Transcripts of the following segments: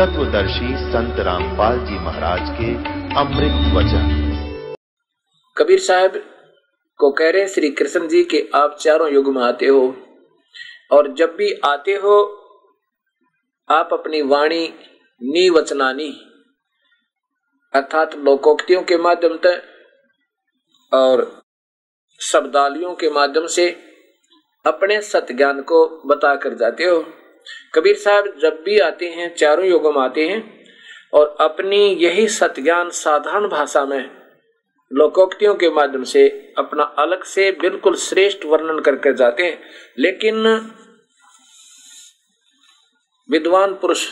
तत्वदर्शी संत रामपाल जी महाराज के अमृत वचन। कबीर साहब को कह रहे श्री कृष्ण जी के आप चारों युग में आते हो और जब भी आते हो, आप अपनी वाणी नीवचनानी, अर्थात लोकोक्तियों के माध्यम से और शब्दालियों के माध्यम से अपने सत्य ज्ञान को बता कर जाते हो। कबीर साहब जब भी आते हैं, चारों युगों में आते हैं, और अपनी यही सत्य साधारण भाषा में लोकोक्तियों के माध्यम से अपना अलग से बिल्कुल श्रेष्ठ वर्णन करके जाते हैं, लेकिन विद्वान पुरुष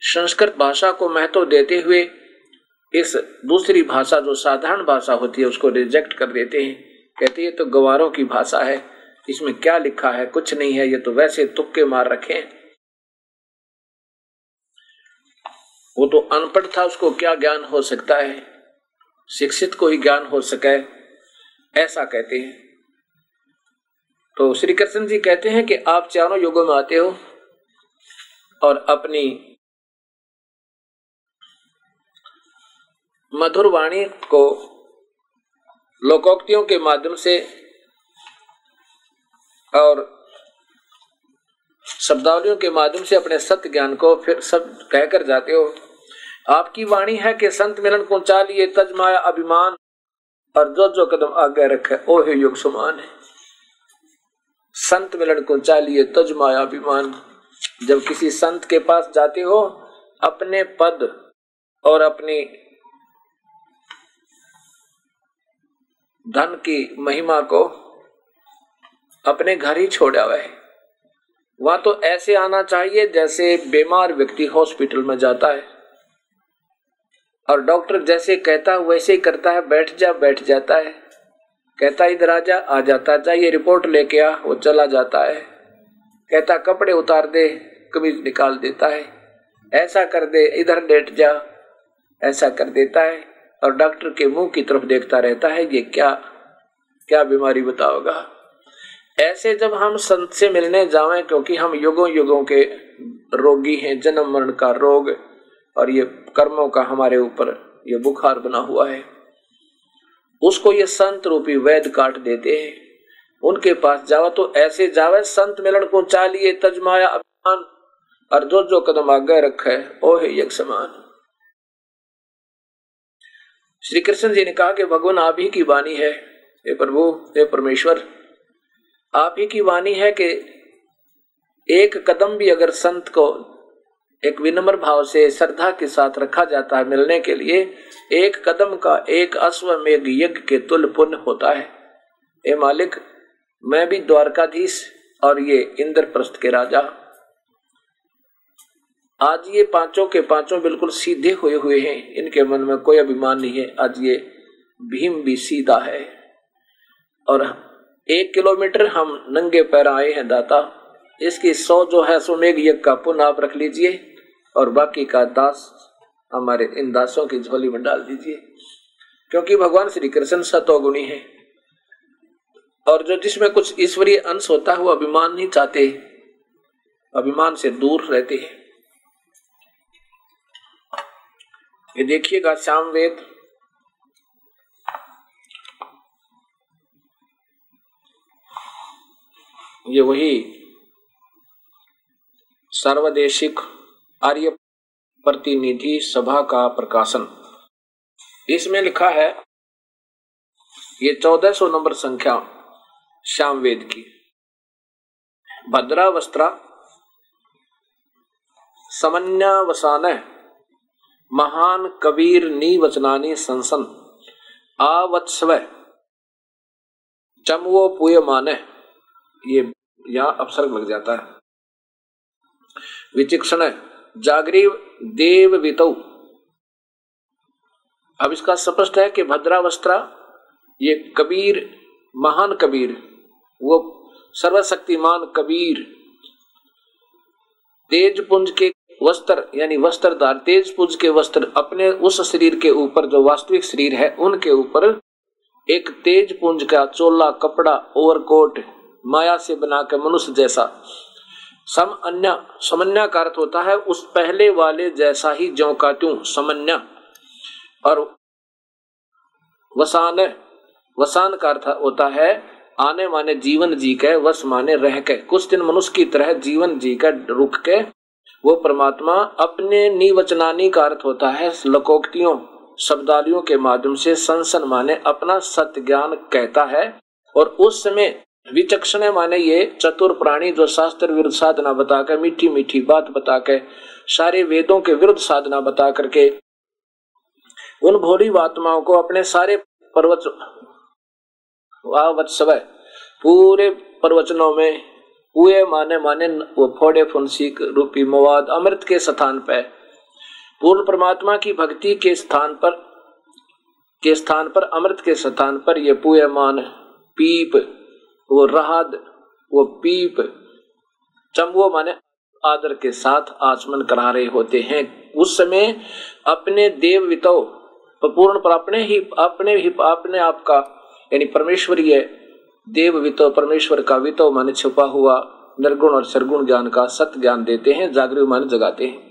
संस्कृत भाषा को महत्व देते हुए इस दूसरी भाषा, जो साधारण भाषा होती है, उसको रिजेक्ट कर देते हैं। कहते हैं तो गवारों की भाषा है। इसमें क्या लिखा है, कुछ नहीं है, ये तो वैसे तुक्के मार रखे हैं। वो तो अनपढ़ था, उसको क्या ज्ञान हो सकता है? शिक्षित को ही ज्ञान हो सके ऐसा कहते हैं। तो श्री कृष्ण जी कहते हैं कि आप चारों युगों में आते हो और अपनी मधुर वाणी को लोकोक्तियों के माध्यम से और शब्दावलियों के माध्यम से अपने सत्य ज्ञान को फिर सब कहकर जाते हो। आपकी वाणी है कि संत मिलन को चालिए तज माया अभिमान, और जो जो कदम आगे रखे ओ हे युग समान है। संत मिलन को चालिए तज माया अभिमान। जब किसी संत के पास जाते हो, अपने पद और अपनी धन की महिमा को अपने घर ही छोड़ा हुआ है। वहाँ तो ऐसे आना चाहिए जैसे बीमार व्यक्ति हॉस्पिटल में जाता है। और डॉक्टर जैसे कहता है, वैसे ही करता है, बैठ जा, बैठ जाता है। कहता इधर आ जा, आ जाता चाहिए रिपोर्ट लेके आ, वो चला जाता है। कहता, कपड़े उतार दे, कमीज निकाल देता है। ऐसा कर दे, इधर लेट जा, ऐसा कर देता है। और डॉक्टर के मुँह की तरफ़ देखता रहता है ये क्या क्या बीमारी बताओगा। ऐसे जब हम संत से मिलने जावे, क्योंकि हम युगों युगों के रोगी हैं, जन्म मरण का रोग, और ये कर्मों का हमारे ऊपर ये बुखार बना हुआ है, उसको ये संत रूपी वैद काट देते हैं। उनके पास जावा तो ऐसे जावे, संत मिलन को चालिए, तजमाया अभिमान, और जो जो कदम आगे रखे ओ है यज्ञ समान श्री कृष्ण जी ने कहा कि भगवान आप ही की वाणी है, हे प्रभु, हे परमेश्वर आप ही की वाणी है कि एक कदम भी अगर संत को एक विनम्र भाव से श्रद्धा के साथ रखा जाता है मिलने के लिए, एक कदम का एक अश्वमेघ यज्ञ के तुल्य पुण्य होता है। ए मालिक, मैं भी द्वारकाधीश और ये इंद्रप्रस्थ के राजा आज ये पाँचों के पाँचों बिल्कुल सीधे हुए हुए हैं। इनके मन में कोई अभिमान नहीं है। आज ये भीम भी सीधा है और एक किलोमीटर हम नंगे पैर आए हैं, दाता। इसकी सौ जो है सुमेघ यज्ञ का पुनः आप रख लीजिए और बाकी का दास हमारे इन दासों की झोली में डाल दीजिए। क्योंकि भगवान श्री कृष्ण सतोगुणी है। और जो जिसमें कुछ ईश्वरीय अंश होता है, वो अभिमान नहीं चाहते। अभिमान से दूर रहते हैं। ये देखिएगा, श्याम वेद ये वही सर्वदेशिक आर्य प्रतिनिधि सभा का प्रकाशन। इसमें लिखा है, ये चौदह सौ नंबर संख्या श्याम वेद की। भद्रावस्त्रा, समन्यावसान, महान कबीर नीवचनानी संसन, आवत्सव चमवो पुय माने ये यहाँ अपसर्ग लग जाता है। विचिक्षण जागरीव देव वितौ। अब इसका स्पष्ट है कि भद्रावस्त्रा, ये कबीर, महान कबीर, वो सर्वशक्तिमान कबीर, तेज पुंज के वस्त्र, यानी वस्त्रदार, तेज पुंज के वस्त्र अपने उस शरीर के ऊपर, जो वास्तविक शरीर है, उनके ऊपर एक तेज पुंज का चोला, कपड़ा, ओवरकोट माया से बनाकर मनुष्य जैसा। सम अन्य, समन्या का अर्थ होता है, उस पहले वाले जैसा ही ज्यो का त्यों, समन्या। और वसान वसान का अर्थ होता है, आने माने जीवन जी के वस माने रह के कुछ दिन मनुष्य की तरह जीवन जी के रुक के वो परमात्मा अपने निवचनानी का अर्थ होता है, लकोक्तियों शब्दालियों के माध्यम से संसन माने अपना सत्य ज्ञान कहता है, और उस समय विचक्षण माने ये चतुर प्राणी जो शास्त्र विरुद्ध साधना बताकर, मीठी मीठी बात बता के सारे वेदों के विरुद्ध साधना बता करके उन भोली आत्माओं को अपने सारे पर्वत वत्सव पूरे प्रवचनों में हुए माने माने वो फोड़े फुंसी रूपी मवाद अमृत के स्थान पर पूर्ण परमात्मा की भक्ति के स्थान पर, के स्थान पर, अमृत के स्थान पर ये पूयमान पीप वो राहद, वो पीप चंबुओ माने आदर के साथ आचमन करा रहे होते हैं। उस समय अपने देव वितो पूर्ण पर अपने ही अपने ही, अपने आप का, यानी परमेश्वरीय देव वितो परमेश्वर का वितो माने छुपा हुआ निर्गुण और सरगुण ज्ञान का सत्य ज्ञान देते हैं जागरूक मान जगाते हैं।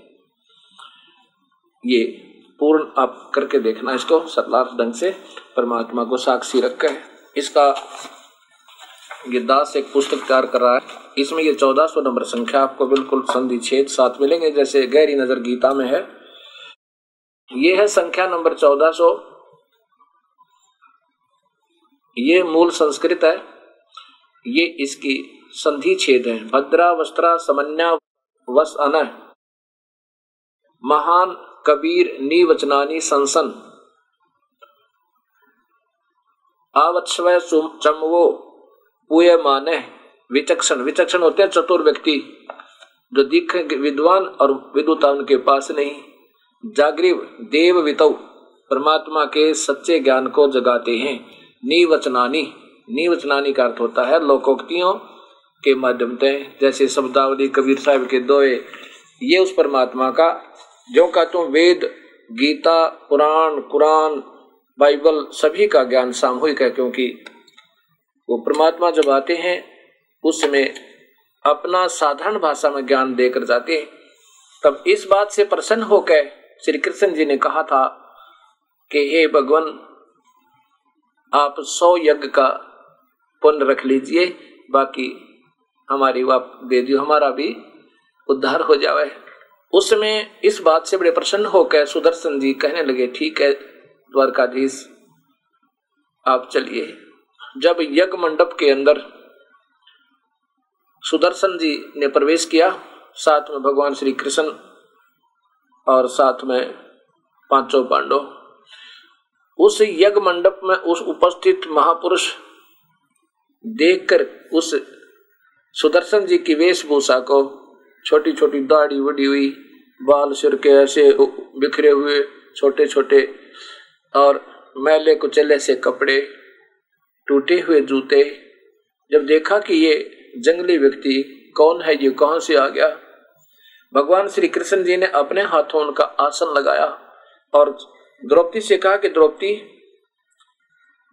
ये पूर्ण आप करके देखना इसको सतलार्थ ढंग से परमात्मा को साक्षी रखकर। इसका ये दास एक पुस्तक तैयार कर रहा है। इसमें ये चौदह सौ नंबर संख्या आपको बिल्कुल संधि छेद सात मिलेंगे, जैसे गहरी नज़र गीता में है। ये है संख्या नंबर चौदह सौ। ये मूल संस्कृत है। ये इसकी संधि छेद है। भद्रा वस्त्रा समन्या वस अन महान कबीर निवचनानी संसन। आवत्स्वय चमवो। पुय माने विचक्षण। विचक्षण होते हैं चतुर व्यक्ति, जो दिख विद्वान और विद्वता उनके पास नहीं। जागृव, देव वितव परमात्मा के सच्चे ज्ञान को जगाते हैं। निवचनानी। निवचनानी का अर्थ होता है लोकोक्तियों के माध्यम से। जैसे शब्दावली कबीर साहब के दोए ये उस परमात्मा का, जो का तुम वेद, गीता, पुराण, कुरान, बाइबल सभी का ज्ञान सामूहिक है, क्योंकि वो परमात्मा जब आते हैं, उस समय अपना साधारण भाषा में ज्ञान देकर जाते हैं। तब इस बात से प्रसन्न होकर श्री कृष्ण जी ने कहा था कि हे भगवान, आप सौ यज्ञ का पुण्य रख लीजिए, बाकी हमारी वाप दे दियो, हमारा भी उद्धार हो जावे। उस समय इस बात से बड़े प्रसन्न होकर सुदर्शन जी कहने लगे, ठीक है, द्वारकाधीश, आप चलिए। जब यज्ञ मंडप के अंदर सुदर्शन जी ने प्रवेश किया, साथ में भगवान श्री कृष्ण और साथ में पाँचों पांडव। उस यज्ञ मंडप में उस उपस्थित महापुरुष देखकर उस सुदर्शन जी की वेशभूषा को छोटी छोटी दाढ़ी बड़ी हुई, बाल सिर के ऐसे बिखरे हुए छोटे छोटे और मैले कुचले से कपड़े टूटे हुए जूते। जब देखा कि ये जंगली व्यक्ति कौन है, ये कहाँ से आ गया? भगवान श्री कृष्ण जी ने अपने हाथों उनका आसन लगाया और द्रौपदी से कहा कि, द्रौपदी,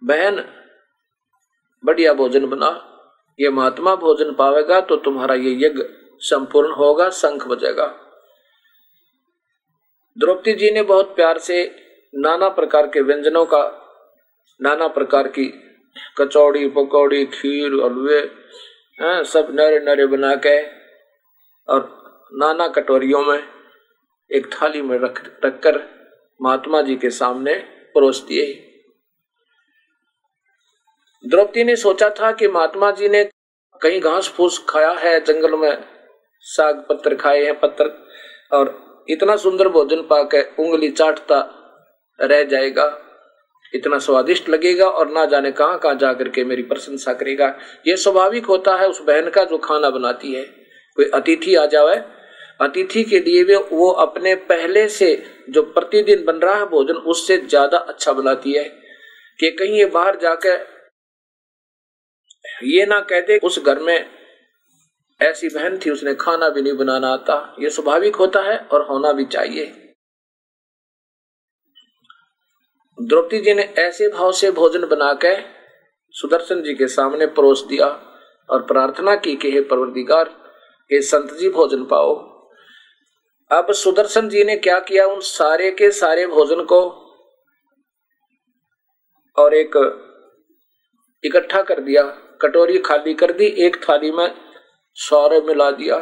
बहन, बढ़िया भोजन बना। ये महात्मा भोजन पावेगा तो तुम्हारा ये यज्ञ संपूर्ण होगा, शंख बजेगा। द्रौपदी जी ने बहुत प्यार से नाना प्रकार के व्यंजनों का, नाना प्रकार की कचौड़ी, पकौड़ी, खीर, हलवे सब नरे नरे बना के और नाना कटोरियों में एक थाली में रख, रखकर महात्मा जी के सामने परोस दिए। द्रौपदी ने सोचा था कि महात्मा जी ने कहीं घास फूस खाया है, जंगल में साग पत्थर खाए हैं, पत्थर, और इतना सुंदर भोजन पाकर उंगली चाटता रह जाएगा। इतना स्वादिष्ट लगेगा और ना जाने कहाँ कहाँ जा करके मेरी प्रशंसा करेगा। यह स्वाभाविक होता है, उस बहन का जो खाना बनाती है। कोई अतिथि आ जावे, अतिथि के लिए भी वो अपने पहले से जो प्रतिदिन बन रहा है भोजन, उससे ज़्यादा अच्छा बनाती है। कि कहीं ये बाहर जाकर, ये ना कहते उस घर में ऐसी बहन थी, उसने खाना भी नहीं बनाना आता। ये स्वाभाविक होता है और होना भी चाहिए। द्रौपदी जी ने ऐसे भाव से भोजन बनाकर सुदर्शन जी के सामने परोस दिया और प्रार्थना की कि हे परवरदिगार, हे संत जी भोजन पाओ। अब सुदर्शन जी ने क्या किया? उन सारे के सारे भोजन को और एक इकट्ठा कर दिया, कटोरी खाली कर दी, एक थाली में सौर मिला दिया।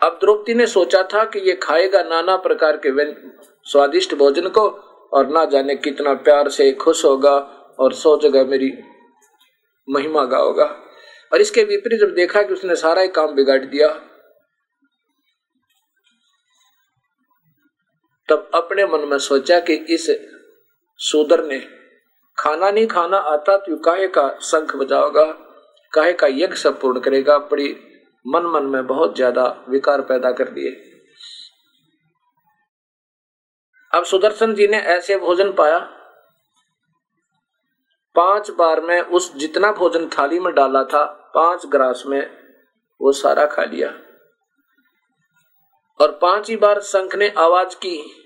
अब द्रौपदी ने सोचा था कि ये खाएगा नाना प्रकार के स्वादिष्ट भोजन को और ना जाने कितना प्यार से खुश होगा और सो जगह मेरी महिमा गाओगा। और इसके विपरीत जब देखा कि उसने सारा ही काम बिगाड़ दिया, तब अपने मन में सोचा कि इस सूदर ने खाना नहीं खाना आता तो काहे का शंख बजाओगा, काहे का यज्ञ सब पूर्ण करेगा बड़ी मन मन में बहुत ज़्यादा विकार पैदा कर दिए। अब सुदर्शन जी ने ऐसे भोजन पाया। पाँच बार में उस जितना भोजन थाली में डाला था, पाँच ग्रास में वो सारा खा लिया। और पाँच ही बार शंख ने आवाज़ की।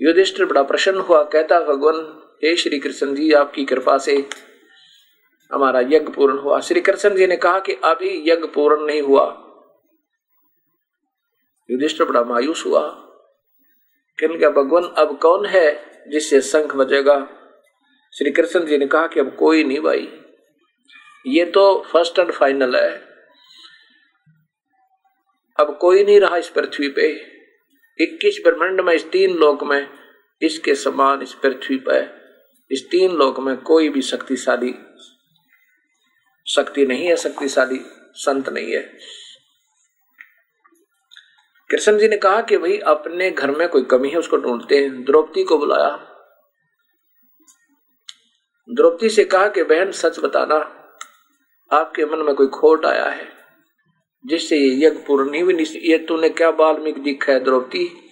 युधिष्ठिर बड़ा प्रसन्न हुआ, कहता, भगवान, हे श्री कृष्ण जी, आपकी कृपा से हमारा यज्ञ पूर्ण हुआ। श्री कृष्ण जी ने कहा कि अभी यज्ञ पूर्ण नहीं हुआ। युधिष्ठिर बड़ा मायूस हुआ। कहने क्या भगवान अब कौन है जिससे शंख बजेगा? श्री कृष्ण जी ने कहा कि अब कोई नहीं भाई। ये तो फ़र्स्ट एंड फाइनल है। अब कोई नहीं रहा इस पृथ्वी पे। इक्कीस ब्रह्मांड में इस तीन लोक में इसके समान इस पृथ्वी पर इस तीन लोक में कोई भी शक्तिशाली, शक्ति नहीं है, शक्तिशाली संत नहीं है। कृष्ण जी ने कहा कि भाई, अपने घर में कोई कमी है, उसको ढूंढते हैं। द्रौपदी को बुलाया। द्रौपदी से कहा कि, बहन, सच बताना, आपके मन में कोई खोट आया है, जिससे ये यज्ञ पूर्ण नहीं हुई? ये तूने क्या बाल्मीक दिखा है द्रौपदी?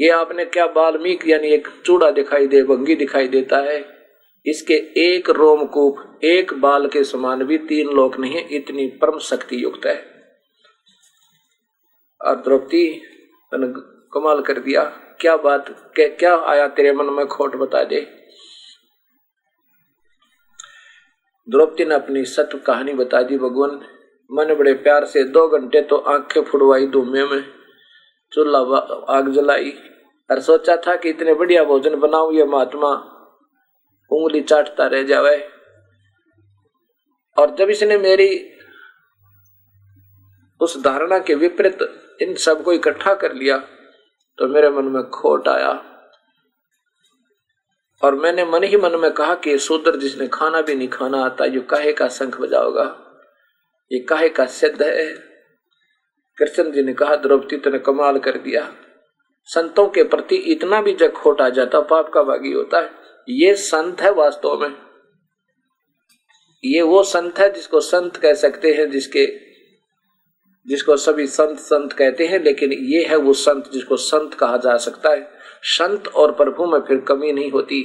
ये आपने क्या बाल्मीक, यानी एक चूड़ा दिखाई दे भंगी दिखाई देता है? इसके एक रोमकूप, एक बाल के समान भी तीन लोक नहीं है, इतनी परम शक्ति युक्त है। और द्रौपदी कमाल कर दिया। क्या बात, क्या क्या आया तेरे मन में खोट बता दे? द्रौपदी ने अपनी सत्य कहानी बता दी, भगवान। मैंने बड़े प्यार से दो घंटे तो आँखें फुड़वाई धूमे में। चूल्हा आग जलाई और सोचा था कि इतने बढ़िया भोजन बनाऊ ये महात्मा। उंगली चाटता रह जावे। और जब इसने मेरी उस धारणा के विपरीत इन सबको इकट्ठा कर लिया तो मेरे मन में खोट आया। और मैंने मन ही मन में कहा कि शूद्र जिसने खाना भी नहीं खाना आता, ये काहे का शंख बजाओगा? ये काहे का सिद्ध है? कृष्ण जी ने कहा, द्रौपदी तुमने कमाल कर दिया। संतों के प्रति इतना भी जग खोट आ जाता, पाप का भागी होता है। ये संत है वास्तव में। ये वो संत है जिसको संत कह सकते हैं, जिसके जिसको सभी संत संत कहते हैं, लेकिन ये है वो संत जिसको संत कहा जा सकता है। संत और प्रभु में फिर कमी नहीं होती।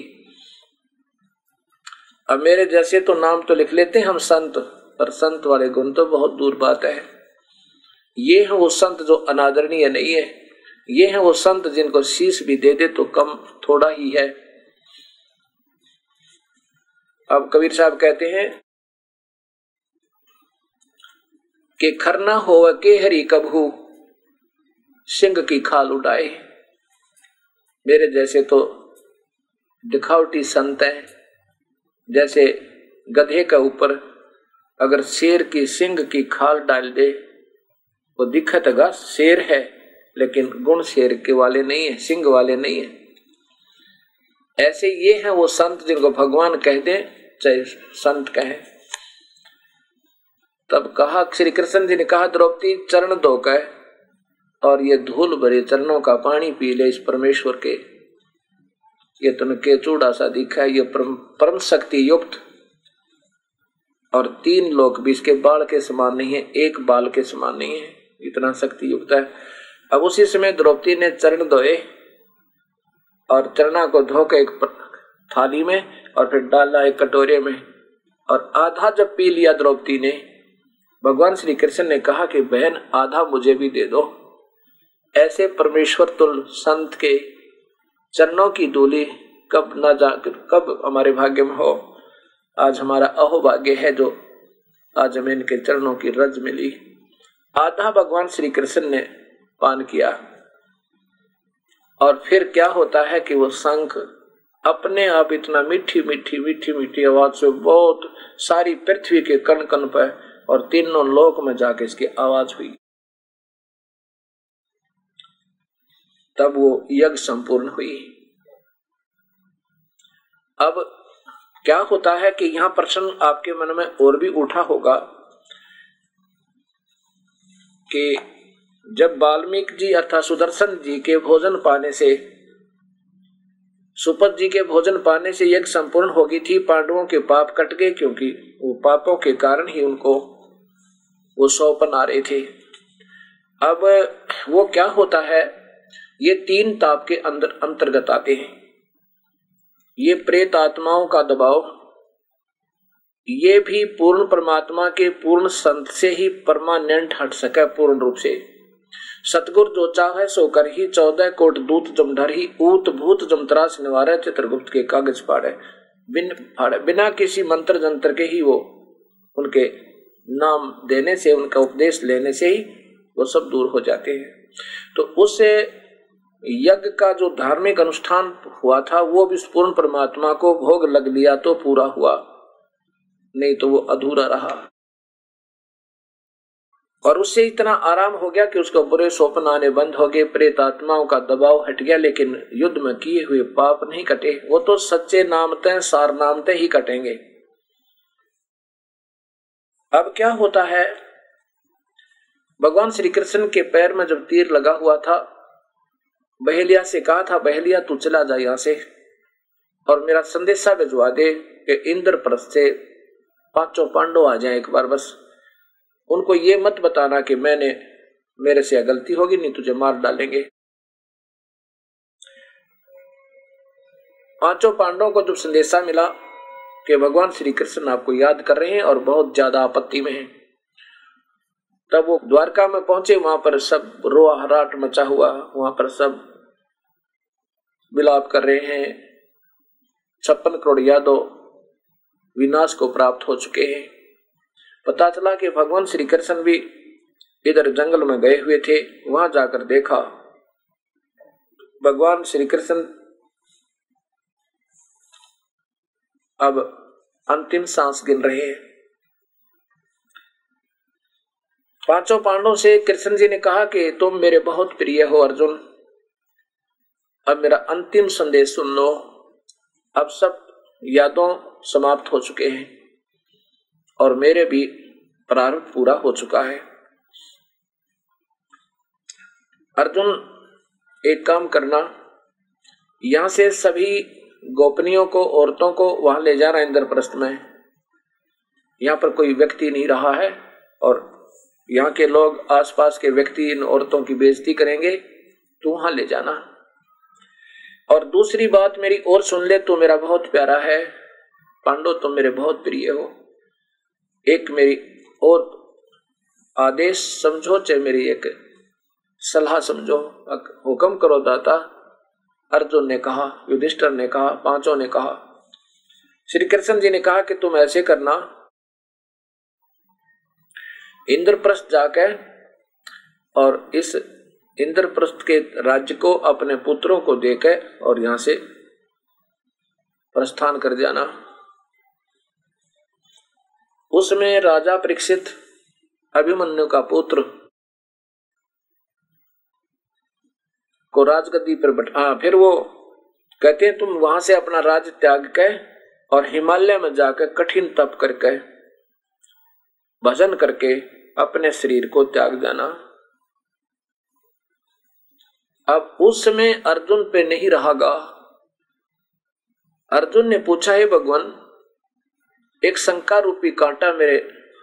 अब मेरे जैसे तो नाम तो लिख लेते हैं हम संत, पर संत वाले गुण तो बहुत दूर बात है। ये है वो संत जो अनादरणीय नहीं है। ये है वो संत जिनको शीश भी दे दे तो कम थोड़ा ही है। अब कबीर साहब कहते हैं कि खरना हो के हरी कभू। सिंह की खाल उड़ाए। मेरे जैसे तो दिखावटी संत है। जैसे गधे का ऊपर अगर शेर की सिंह की खाल डाल दे, वो दिखत गा शेर है, लेकिन गुण शेर के वाले नहीं है, सिंह वाले नहीं है। ऐसे ये है वो संत जिनको भगवान कह दे, चाहे संत कहे। तब कहा श्री कृष्ण जी ने कहा द्रौपदी चरण दो कह और ये धूल भरे चरणों का पानी पी ले इस परमेश्वर के। ये तुम के चूड़ा सा दिखा ये परम, परम शक्ति युक्त। और तीन लोग भी इसके बाल के समान नहीं है एक बाल के समान नहीं है इतना शक्ति युक्त है। अब उसी समय द्रौपदी ने चरण धोए और चरणा को धोकर एक थाली में और फिर डाला एक कटोरे में और आधा जब पी लिया द्रौपदी ने भगवान श्री कृष्ण ने कहा कि, बहन, आधा मुझे भी दे दो। ऐसे परमेश्वर तुल संत के चरणों की दूली कब न जा, कब हमारे भाग्य में हो? आज हमारा अहोभाग्य है जो आज हमें इनके चरणों की रज मिली। आधा भगवान श्री कृष्ण ने पान किया। और फिर क्या होता है कि वो शंख अपने आप इतना मीठी मीठी मीठी मीठी आवाज़ से बहुत सारी पृथ्वी के कण कण पर और तीनों लोक में जाके इसकी आवाज़ हुई। तब वो यज्ञ संपूर्ण हुई। अब क्या होता है कि यहाँ प्रश्न आपके मन में और भी उठा होगा कि जब वाल्मीकि जी अर्थात सुदर्शन जी के भोजन पाने से, सुपत जी के भोजन पाने से यज्ञ संपूर्ण होगी थी, पांडवों के पाप कट गए क्योंकि वो पापों के कारण ही उनको वो सौपन आ रहे थे। अब वो क्या होता है? ये तीन ताप के अंदर अंतर्गत आते हैं। ये प्रेत आत्माओं का दबाव, ये भी पूर्ण परमात्मा के पूर्ण संत से ही परमानेंट हट सके पूर्ण रूप से। सतगुर जो चाहे सो कर ही, चौदह कोट दूत जमधर ही, ऊत भूत जमतरास निवार चित्रगुप्त के कागज़ फाड़े बिन फाड़े बिना किसी मंत्र जंत्र के ही वो उनके नाम देने से, उनका उपदेश लेने से ही वो सब दूर हो जाते हैं। तो उससे यज्ञ का जो धार्मिक अनुष्ठान हुआ था, वो भी पूर्ण परमात्मा को भोग लग लिया तो पूरा हुआ। नहीं तो वो अधूरा रहा। और उससे इतना आराम हो गया कि उसको बुरे स्वप्न आने बंद हो गए, प्रेत आत्माओं का दबाव हट गया, लेकिन युद्ध में किए हुए पाप नहीं कटे। वो तो सच्चे नामते सार नामते ही कटेंगे। अब क्या होता है? भगवान श्री कृष्ण के पैर में जब तीर लगा हुआ था, बहेलिया से कहा था, बहेलिया, तू चला जा यहाँ से और मेरा संदेशा भिजवा दे कि इंद्रप्रस्थ से पाँचों पांडव आ जाए एक बार बस। उनको ये मत बताना कि मैंने मेरे से गलती होगी, नहीं तुझे मार डालेंगे। पाँचों पांडवों को जब संदेशा मिला कि भगवान श्री कृष्ण आपको याद कर रहे हैं और बहुत ज़्यादा आपत्ति में हैं। तब वो द्वारका में पहुँचे, वहाँ पर सब रोआ हराट मचा हुआ, वहाँ पर सब विलाप कर रहे हैं। छप्पन करोड़ यादव विनाश को प्राप्त हो चुके हैं। पता चला कि भगवान श्री कृष्ण भी इधर जंगल में गए हुए थे, वहाँ जाकर देखा। भगवान श्री कृष्ण अब अंतिम सांस गिन रहे हैं। पाँचों पांडवों से कृष्ण जी ने कहा कि तुम मेरे बहुत प्रिय हो, अर्जुन। अब मेरा अंतिम संदेश सुन। लो अब सब यादों समाप्त हो चुके हैं और मेरे भी प्रारंभ पूरा हो चुका है। अर्जुन, एक काम करना। यहाँ से सभी गोपनीयों को, औरतों को वहाँ ले जा रहा जाना इंद्रप्रस्थ में। यहाँ पर कोई व्यक्ति नहीं रहा है और यहाँ के लोग आसपास के व्यक्ति इन औरतों की बेइज्जती करेंगे तो वहाँ ले जाना। और दूसरी बात मेरी और सुन ले तो मेरा बहुत प्यारा है। पांडव, तुम मेरे बहुत प्रिय हो। एक मेरी और आदेश समझो, चाहे मेरी एक सलाह समझो। हुक्म करो, दाता अर्जुन ने कहा, युधिष्ठर ने कहा, पाँचों ने कहा, श्री कृष्ण जी ने कहा कि तुम ऐसे करना। इंद्रप्रस्थ जाकर और इस इंद्रप्रस्थ के राज्य को, अपने पुत्रों को देकर और यहाँ से प्रस्थान कर जाना। उसमें राजा परीक्षित अभिमन्यु का पुत्र को राजगद्दी पर बैठा। फिर वो कहते हैं, तुम वहाँ से अपना राज त्याग कर और हिमालय में जाकर कठिन तप करके भजन करके अपने शरीर को त्याग देना। अब उस समय अर्जुन पे नहीं रहागा। अर्जुन ने पूछा, है भगवान, एक शंका रूपी कांटा मेरे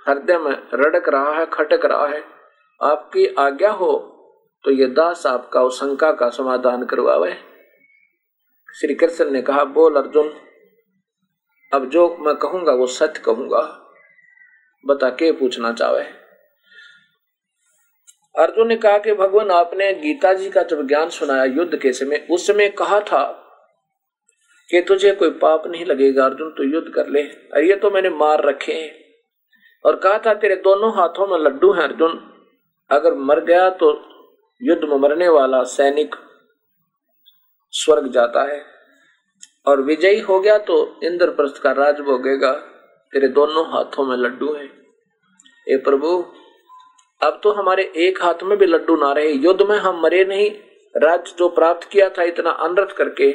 हृदय में रड़क रहा है, खटक रहा है। आपकी आज्ञा हो तो ये दास आपका उस शंका का समाधान करवावे। श्री कृष्ण ने कहा, बोल अर्जुन, अब जो मैं कहूँगा वो सत्य कहूँगा। बता, के पूछना चाहे? अर्जुन ने कहा कि भगवान, आपने गीता जी का जब ज्ञान सुनाया युद्ध के समय उस समय कहा था कि तुझे कोई पाप नहीं लगेगा अर्जुन, तू युद्ध कर ले। अरे, ये तो मैंने मार रखे हैं। और कहा था, तेरे दोनों हाथों में लड्डू हैं अर्जुन। अगर मर गया तो युद्ध में मरने वाला सैनिक स्वर्ग जाता है। और विजयी हो गया तो इंद्रप्रस्थ का राज भोगेगा। तेरे दोनों हाथों में लड्डू हैं। ए प्रभु, अब तो हमारे एक हाथ में भी लड्डू ना रहे। युद्ध में हम मरे नहीं। राज्य जो प्राप्त किया था इतना अनर्थ करके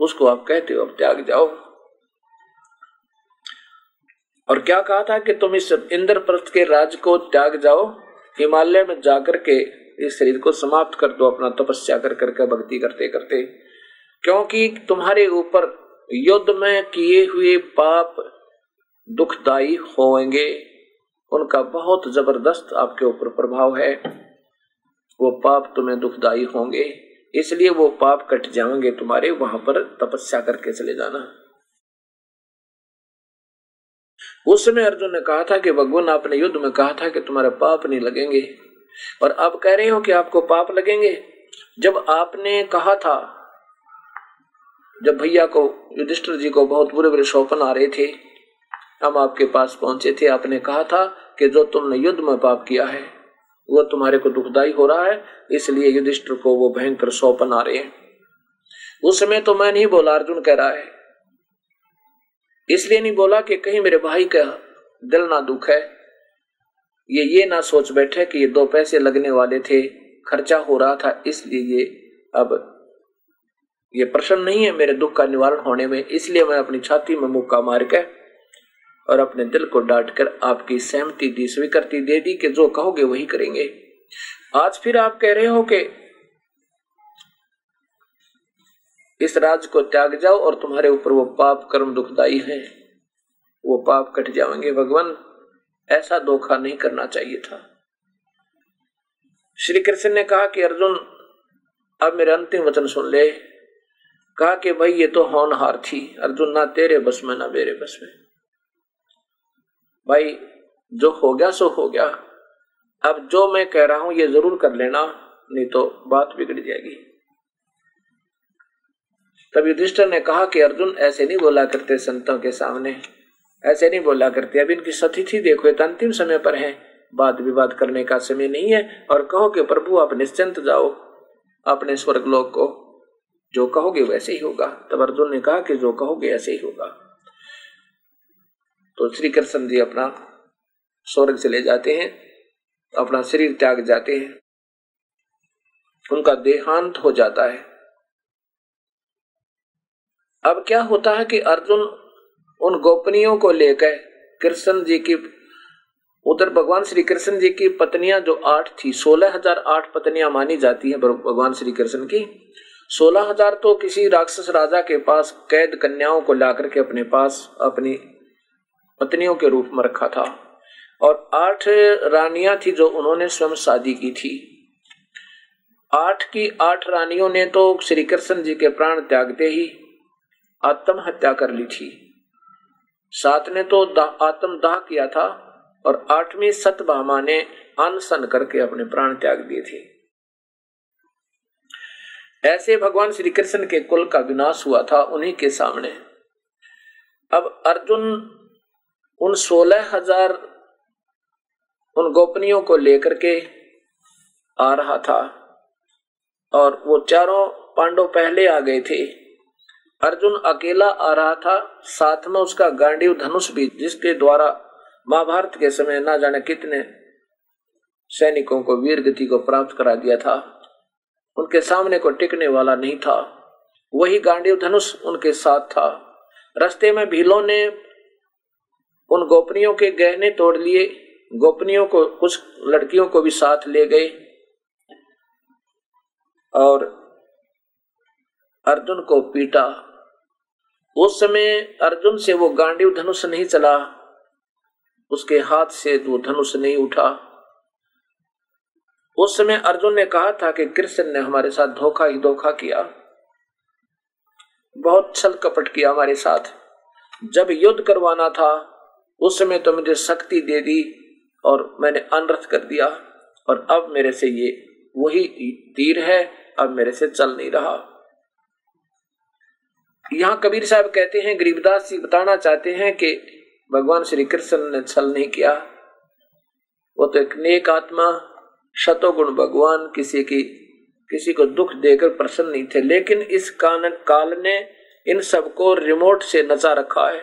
उसको आप कहते हो, अब त्याग जाओ। और क्या कहा था कि तुम इस इंद्रप्रस्थ के राज को त्याग जाओ। हिमालय में जाकर के इस शरीर को समाप्त कर दो, अपना तपस्या कर करके भक्ति करते करते। क्योंकि तुम्हारे ऊपर युद्ध में किए हुए पाप दुखदाई होंगे। उनका बहुत ज़बरदस्त आपके ऊपर प्रभाव है। वो पाप तुम्हें दुखदाई होंगे। इसलिए वो पाप कट जाएँगे तुम्हारे, वहाँ पर तपस्या करके चले जाना। उस समय अर्जुन ने कहा था कि, भगवान, आपने युद्ध में कहा था कि तुम्हारे पाप नहीं लगेंगे। और अब कह रहे हो कि आपको पाप लगेंगे? जब आपने कहा था, जब भैया को, युधिष्ठिर जी को बहुत बुरे बुरे शोपन आ रहे थे, हम आपके पास पहुँचे थे, आपने कहा था कि जो तुमने युद्ध में पाप किया है, वो तुम्हारे को दुखदाई हो रहा है, इसलिए युधिष्ठिर को वो भयंकर शोपन आ रहे हैं। उस समय तो मैं नहीं बोला, अर्जुन कह रहा है। इसलिए नहीं बोला कि कहीं मेरे भाई का दिल ना दुख है। ये ये ना सोच बैठे कि ये दो पैसे लगने वाले थे, खर्चा हो रहा था, इसलिए ये अब, ये प्रश्न नहीं है मेरे दुख का निवारण होने में, इसलिए मैं अपनी छाती में मुक्का मार के और अपने दिल को डांट कर आपकी सहमति दी, स्वीकृति दे दी कि जो कहोगे वही करेंगे। आज फिर आप कह रहे हो कि इस राज को त्याग जाओ और तुम्हारे ऊपर वो पाप कर्म दुखदाई है। वो पाप कट जाएँगे। भगवान ऐसा धोखा नहीं करना चाहिए था। श्री कृष्ण ने कहा कि अर्जुन, अब मेरे अंतिम वचन सुन ले। कहा कि भाई, ये तो होनहार थी। अर्जुन, ना तेरे बस में, ना मेरे बस में। भाई, जो हो गया, सो हो गया। अब जो मैं कह रहा हूँ, ये ज़रूर कर लेना, नहीं तो बात बिगड़ जाएगी। तब युधिष्ठर ने कहा कि अर्जुन, ऐसे नहीं बोला करते संतों के सामने। ऐसे नहीं बोला करते। अब इनकी सतिथि देखो तो अंतिम समय पर है। वाद विवाद करने का समय नहीं है। और कहो कि, प्रभु, आप निश्चिंत जाओ अपने स्वर्ग लोक को। जो कहोगे वैसे ही होगा। तब अर्जुन ने कहा कि, जो कहोगे ऐसे ही होगा। तो श्री कृष्ण जी अपना स्वर्ग चले जाते हैं, अपना शरीर त्याग जाते हैं। उनका देहांत हो जाता है। अब क्या होता है कि अर्जुन उन गोपनियों को लेकर कृष्ण जी की, उधर भगवान श्री कृष्ण जी की पत्नियाँ जो आठ थी, सोलह हज़ार आठ पत्नियाँ मानी जाती हैं भगवान श्री कृष्ण की। सोलह हज़ार तो किसी राक्षस राजा के पास, कैद कन्याओं को ला करके अपने पास, अपनी पत्नियों के रूप में रखा था। और आठ रानियाँ थी जो उन्होंने स्वयं शादी की थी। आठ की आठ रानियों ने तो श्री कृष्ण जी के प्राण त्यागते ही आत्महत्या कर ली थी। सात ने तो आत्मदाह किया था और आठवीं सतभामा ने अनशन करके अपने प्राण त्याग दिए थे। ऐसे भगवान श्री कृष्ण के कुल का विनाश हुआ था उन्हीं के सामने। अब अर्जुन उन सोलह हज़ार उन गोपनीयों को लेकर के आ रहा था और वो चारों पांडव पहले आ गए थे। अर्जुन अकेला आ रहा था। साथ में उसका गांडीव धनुष भी, जिसके द्वारा महाभारत के समय ना जाने कितने सैनिकों को वीर गति को प्राप्त करा दिया था, उनके सामने को टिकने वाला नहीं था। वही गांडीव धनुष उनके साथ था। रस्ते में भीलों ने उन गोपनियों के गहने तोड़ लिए। गोपनियों को, कुछ लड़कियों को भी साथ ले गए। और अर्जुन को पीटा। उस समय अर्जुन से वो गांडीव धनुष नहीं चला। उसके हाथ से वो धनुष नहीं उठा। उस समय अर्जुन ने कहा था कि कृष्ण ने हमारे साथ धोखा ही धोखा किया। बहुत छल कपट किया हमारे साथ। जब युद्ध करवाना था, उस समय तो मुझे शक्ति दे दी और मैंने अनर्थ कर दिया। और अब मेरे से ये वही तीर है, अब मेरे से चल नहीं रहा। यहाँ कबीर साहब कहते हैं, गरीबदास जी बताना चाहते हैं कि भगवान श्री कृष्ण ने छल नहीं किया। वो तो एक नेक आत्मा, शतोगुण भगवान, किसी की, किसी को दुख देकर प्रसन्न नहीं थे। लेकिन इस कान, काल ने इन सबको रिमोट से नचा रखा है।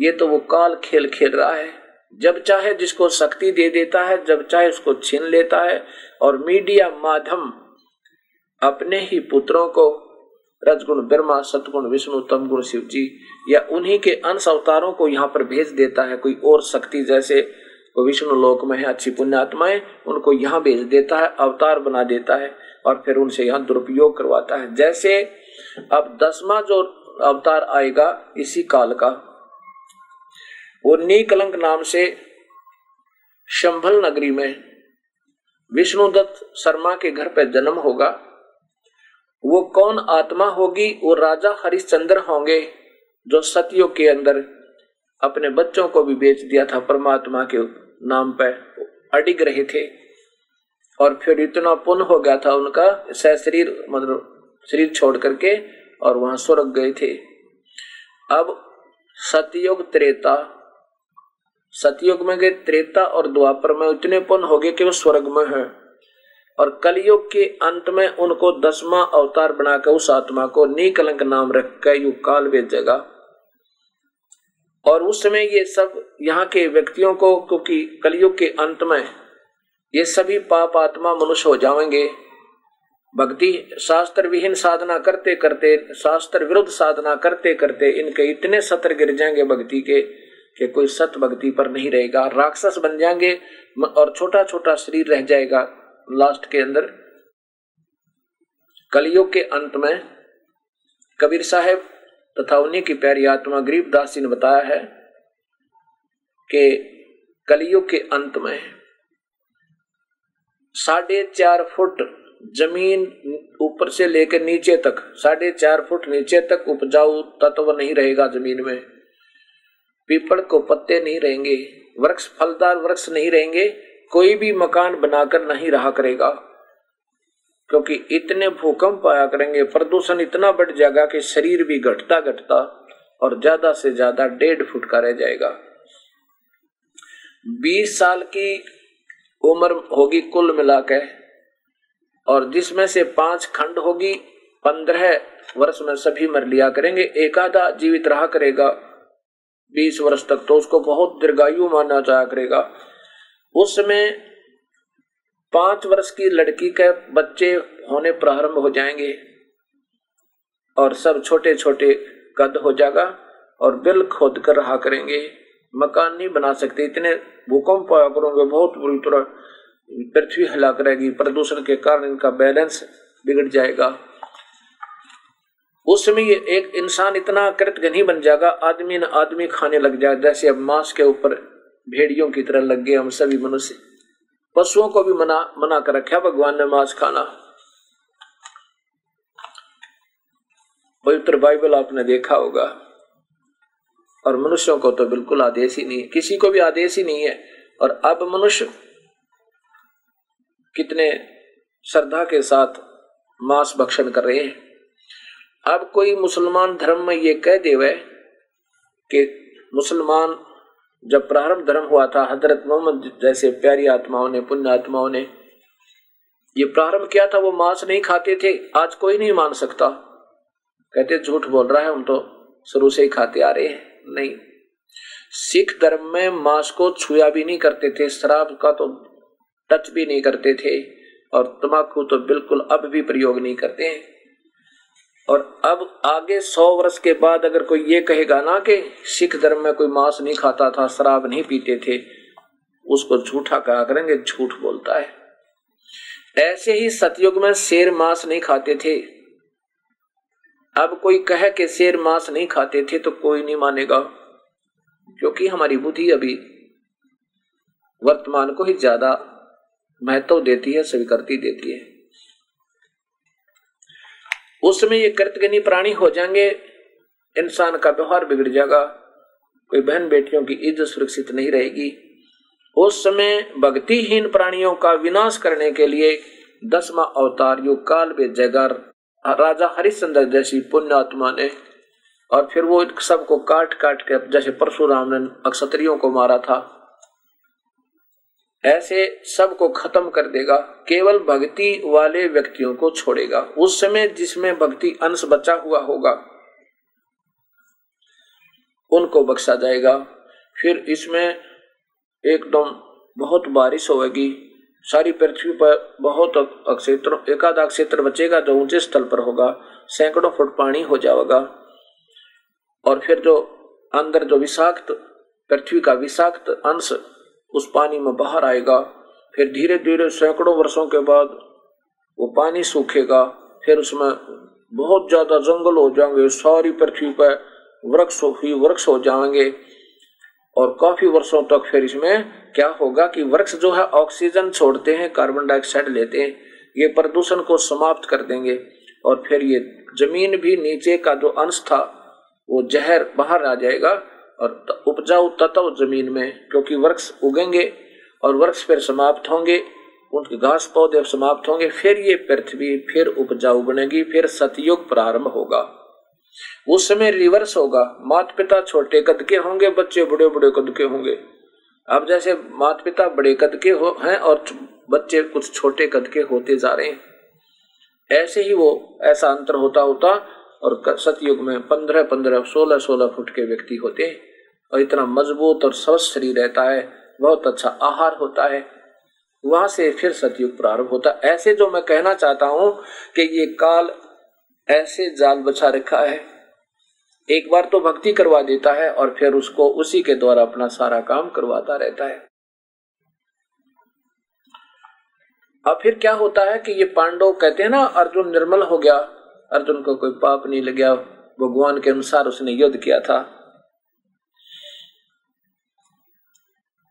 ये तो वो काल खेल खेल रहा है। जब चाहे जिसको शक्ति दे देता है, जब चाहे उसको छीन लेता है, और मीडिया माध्यम अपने ही पुत्रों को रजगुण, ब्रह्मा, सतगुण, विष्णु तम गुण शिव जी या उन्हीं के अंश अवतारों को यहाँ पर भेज देता है कोई और शक्ति जैसे विष्णु लोक में है, अच्छी पुण्यात्माएँ, उनको यहाँ भेज देता है, अवतार बना देता है और फिर उनसे यहाँ दुरुपयोग करवाता है। जैसे अब दसवा जो अवतार आएगा, इसी काल का। वो नीकलंक नाम से शंभल नगरी में विष्णुदत्त शर्मा के घर पर जन्म होगा। वो कौन आत्मा होगी? वो राजा हरिश्चंद्र होंगे, जो सतयुग के अंदर अपने बच्चों को भी बेच दिया था परमात्मा के नाम पर अडिग रहे थे। और फिर इतना पुण्य हो गया था उनका, सह शरीर मतलब शरीर छोड़ करके और वहाँ स्वर्ग गए थे। अब सतयुग त्रेता, सतयुग में गए त्रेता और द्वापर में इतने पुण्य हो गए कि वो स्वर्ग में है। और कलयुग के अंत में उनको दसवा अवतार बनाकर उस आत्मा को निकलंक नाम रख कर युग काल भेजेगा और उस समय ये सब यहाँ के व्यक्तियों को, क्योंकि कलयुग के अंत में ये सभी पाप आत्मा मनुष्य हो जाएँगे। भक्ति शास्त्र विहीन साधना करते करते, शास्त्र विरुद्ध साधना करते करते इनके इतने सत्र गिर जाएँगे भक्ति के कि कोई सत भक्ति पर नहीं रहेगा। राक्षस बन जाएँगे और छोटा छोटा शरीर रह जाएगा। लास्ट के अंदर कलयुग के अंत में कबीर साहेब तथा उन्हीं की प्यारी आत्मा गरीबदास जी ने बताया है कि कलयुग के अंत में साढ़े चार फुट ज़मीन ऊपर से लेकर नीचे तक, साढ़े चार फुट नीचे तक उपजाऊ तत्व नहीं रहेगा ज़मीन में। पीपल को पत्ते नहीं रहेंगे, वृक्ष, फलदार वृक्ष नहीं रहेंगे कोई भी मकान बनाकर नहीं रहा करेगा। क्योंकि इतने भूकंप आया करेंगे, प्रदूषण इतना बढ़ जाएगा कि शरीर भी घटता घटता और ज़्यादा से ज़्यादा डेढ़ फुट का रह जाएगा। बीस साल की उम्र होगी कुल मिलाकर, और जिसमें से पाँच खंड होगी, पंद्रह वर्ष में सभी मर लिया करेंगे। एक आधा जीवित रहा करेगा, बीस वर्ष तक तो उसको बहुत दीर्घायु माना जाया करेगा। उसमें पाँच वर्ष की लड़की के बच्चे होने प्रारंभ हो जाएँगे और सब छोटे छोटे कद हो जाएगा और बिल खोद कर रहा करेंगे। मकान नहीं बना सकते, इतने भूकंप करोगे, बहुत बुरी तरह पृथ्वी हिला करेगी प्रदूषण के कारण इनका बैलेंस बिगड़ जाएगा। उस समय एक इंसान इतना कृतघनी बन जाएगा, आदमी न आदमी खाने लग जाए, जैसे अब मांस के ऊपर भेड़ियों की तरह लग गए हम सभी मनुष्य। पशुओं को भी मना मना कर रखा भगवान ने मांस खाना। पवित्र बाइबल आपने देखा होगा। और मनुष्यों को तो बिल्कुल आदेश ही नहीं किसी को भी आदेश ही नहीं है। और अब मनुष्य कितने श्रद्धा के साथ मांस भक्षण कर रहे हैं। अब कोई मुसलमान धर्म में ये कह देवे कि मुसलमान जब प्रारंभ धर्म हुआ था, हज़रत मोहम्मद जैसे प्यारी आत्माओं ने, पुण्य आत्माओं ने ये प्रारंभ किया था, वो मांस नहीं खाते थे, आज कोई नहीं मान सकता। कहते, झूठ बोल रहा है, हम तो शुरू से ही खाते आ रहे हैं। नहीं। सिख धर्म में मांस को छुआ भी नहीं करते थे, शराब का तो टच भी नहीं करते थे, और तम्बाकू तो बिल्कुल अब भी प्रयोग नहीं करते हैं। और अब आगे सौ वर्ष के बाद अगर कोई ये कहेगा, ना कि सिख धर्म में कोई मांस नहीं खाता था, शराब नहीं पीते थे, उसको झूठा कहा करेंगे, झूठ बोलता है। ऐसे ही सतयुग में शेर मांस नहीं खाते थे। अब कोई कहे कि शेर मांस नहीं खाते थे तो कोई नहीं मानेगा, क्योंकि हमारी बुद्धि अभी वर्तमान को ही ज़्यादा महत्व देती है, स्वीकृति देती है। उस समय ये कृतज्ञनी प्राणी हो जाएँगे, इंसान का व्यवहार बिगड़ जाएगा, कोई बहन बेटियों की इज़्ज़त सुरक्षित नहीं रहेगी। उस समय भक्तिहीन प्राणियों का विनाश करने के लिए दसवा अवतार युग काल में जयगार राजा हरिश्चंद्र जैसी पुण्यात्मा ने, और फिर वो सबको काट काट के, जैसे परशुराम ने अक्षत्रियों को मारा था। ऐसे सबको खत्म कर देगा, केवल भक्ति वाले व्यक्तियों को छोड़ेगा। उस समय जिसमें भक्ति अंश बचा हुआ होगा, उनको बख्शा जाएगा। फिर इसमें एकदम बहुत बारिश होगी, सारी पृथ्वी पर बहुत अक्षेत्र, एकाधा क्षेत्र बचेगा जो ऊँचे स्थल पर होगा, सैकड़ों फुट पानी हो जाएगा। और फिर जो अंदर जो विषाक्त, पृथ्वी का विषाक्त अंश उस पानी में बाहर आएगा, फिर धीरे धीरे सैकड़ों वर्षों के बाद वो पानी सूखेगा, फिर उसमें बहुत ज़्यादा जंगल हो जाएँगे, सारी पृथ्वी पर वृक्ष ही वृक्ष हो जाएँगे। और काफ़ी वर्षों तक फिर इसमें क्या होगा कि वृक्ष जो है ऑक्सीजन छोड़ते हैं, कार्बन डाइऑक्साइड लेते हैं, ये प्रदूषण को समाप्त कर देंगे। और फिर ये ज़मीन भी नीचे का जो अंश था, वो जहर बाहर आ जाएगा और उपजाऊ तत्व ज़मीन में, क्योंकि वृक्ष उगेंगे और वृक्ष फिर समाप्त होंगे, उनके घास पौधे समाप्त होंगे, फिर ये पृथ्वी फिर उपजाऊ बनेगी, फिर सतयुग प्रारंभ होगा। उस समय रिवर्स होगा माता पिता छोटे कद के होंगे, बच्चे बड़े बड़े कद के होंगे। अब जैसे माता पिता बड़े कद के हो, हैं और बच्चे कुछ छोटे कद के होते जा रहे हैं। ऐसे ही वो, ऐसा अंतर होता होता और सतयुग में पंद्रह पंद्रह, सोलह सोलह फुट के व्यक्ति होते हैं और इतना मज़बूत और स्वस्थ शरीर रहता है, बहुत अच्छा आहार होता है। वहाँ से फिर सतयुग प्रारंभ होता है। ऐसे जो मैं कहना चाहता हूँ कि ये काल ऐसे जाल बचा रखा है। एक बार तो भक्ति करवा देता है और फिर उसको उसी के द्वारा अपना सारा काम करवाता रहता है। अब फिर क्या होता है कि ये पांडव कहते हैं ना, अर्जुन निर्मल हो गया। अर्जुन को कोई पाप नहीं लग भगवान के अनुसार उसने युद्ध किया था।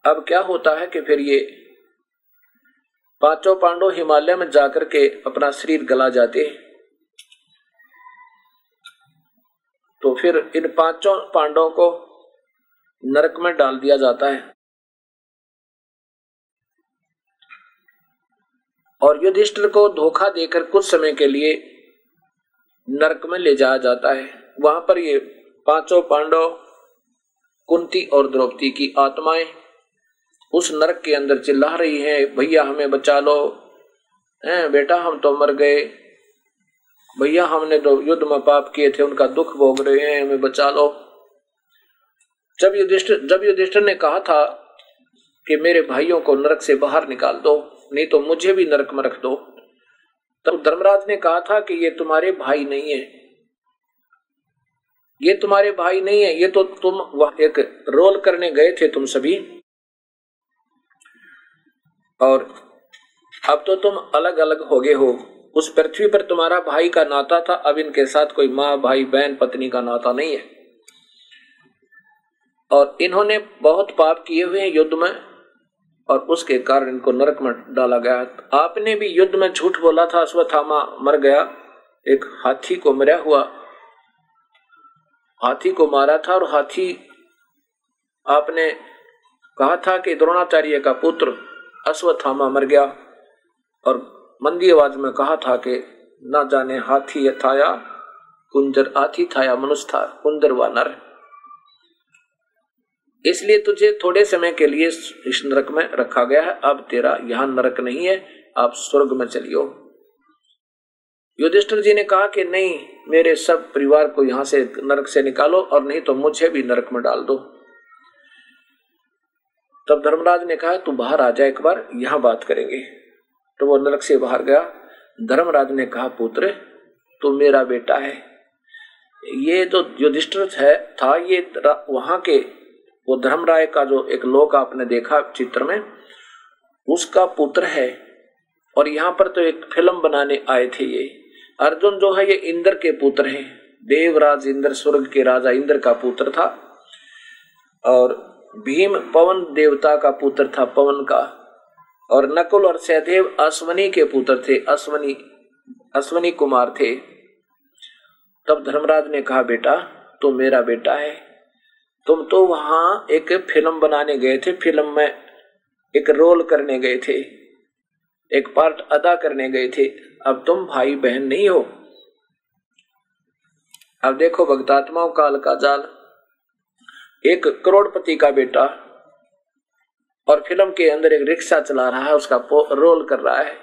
अब क्या होता है कि फिर ये पाँचों पांडव हिमालय में जाकर के अपना शरीर गला जाते तो फिर इन पाँचों पांडवों को नरक में डाल दिया जाता है। और युधिष्ठिर को धोखा देकर कुछ समय के लिए नरक में ले जाया जाता है। वहाँ पर ये पाँचों पांडव, कुंती और द्रौपदी की आत्माएँ उस नरक के अंदर चिल्ला रही हैं, भैया, हमें बचा लो। हैं, बेटा, हम तो मर गए। भैया, हमने तो युद्ध में पाप किए थे, उनका दुख भोग रहे हैं, हमें बचा लो। जब युधिष्ठिर जब युधिष्ठिर ने कहा था कि मेरे भाइयों को नरक से बाहर निकाल दो, नहीं तो मुझे भी नरक में रख दो। तब धर्मराज ने कहा था कि ये तुम्हारे भाई नहीं है। ये तुम्हारे भाई नहीं है, ये तो तुम वह एक रोल करने गए थे तुम सभी। और अब तो तुम अलग अलग हो गए हो। उस पृथ्वी पर तुम्हारा भाई का नाता था, अब इनके साथ कोई माँ, भाई, बहन, पत्नी का नाता नहीं है। और इन्होंने बहुत पाप किए हुए हैं युद्ध में। और उसके कारण इनको नरक में डाला गया। आपने भी युद्ध में झूठ बोला था अश्वथामा मर गया। एक हाथी को मरा हुआ, हाथी को मारा था और हाथी आपने कहा था कि द्रोणाचार्य का पुत्र अश्वत्थामा मर गया। और मंदी आवाज़ में कहा था कि न जाने हाथी थाया कुंजर हाथी थाया मनुष्य था कुंदर व नर। इसलिए तुझे थोड़े समय के लिए इस नरक में रखा गया है। अब तेरा यहाँ नरक नहीं है, आप स्वर्ग में चलियो। युधिष्ठिर जी ने कहा कि नहीं, मेरे सब परिवार को यहाँ से नरक से निकालो और नहीं तो मुझे भी नरक में डाल दो। तब धर्मराज ने कहा, तू बाहर आ जाए एक बार, यहाँ बात करेंगे। तो वो नरक से बाहर गया। धर्मराज ने कहा, पुत्र, तू मेरा बेटा है। ये जो युधिष्ठिर है, था, ये वहाँ के वो धर्मराय का जो एक लोक आपने देखा चित्र में, उसका पुत्र है। और यहाँ पर तो एक फ़िल्म बनाने आए थे ये। अर्जुन जो है, ये इंद्र के पुत्र हैं। देवराज इंद्र, स्वर्ग के राजा इंद्र का पुत्र था। और भीम पवन देवता का पुत्र था पवन का। और नकुल और सहदेव अश्वनी के पुत्र थे। अश्वनी अश्वनी कुमार थे। तब धर्मराज ने कहा, बेटा तो मेरा बेटा है। तुम तो वहाँ एक फ़िल्म बनाने गए थे, फ़िल्म में एक रोल करने गए थे, एक पार्ट अदा करने गए थे। अब तुम भाई बहन नहीं हो। अब देखो भक्तात्माओं काल का जाल। एक करोड़पति का बेटा और फ़िल्म के अंदर एक रिक्शा चला रहा है, उसका रोल कर रहा है।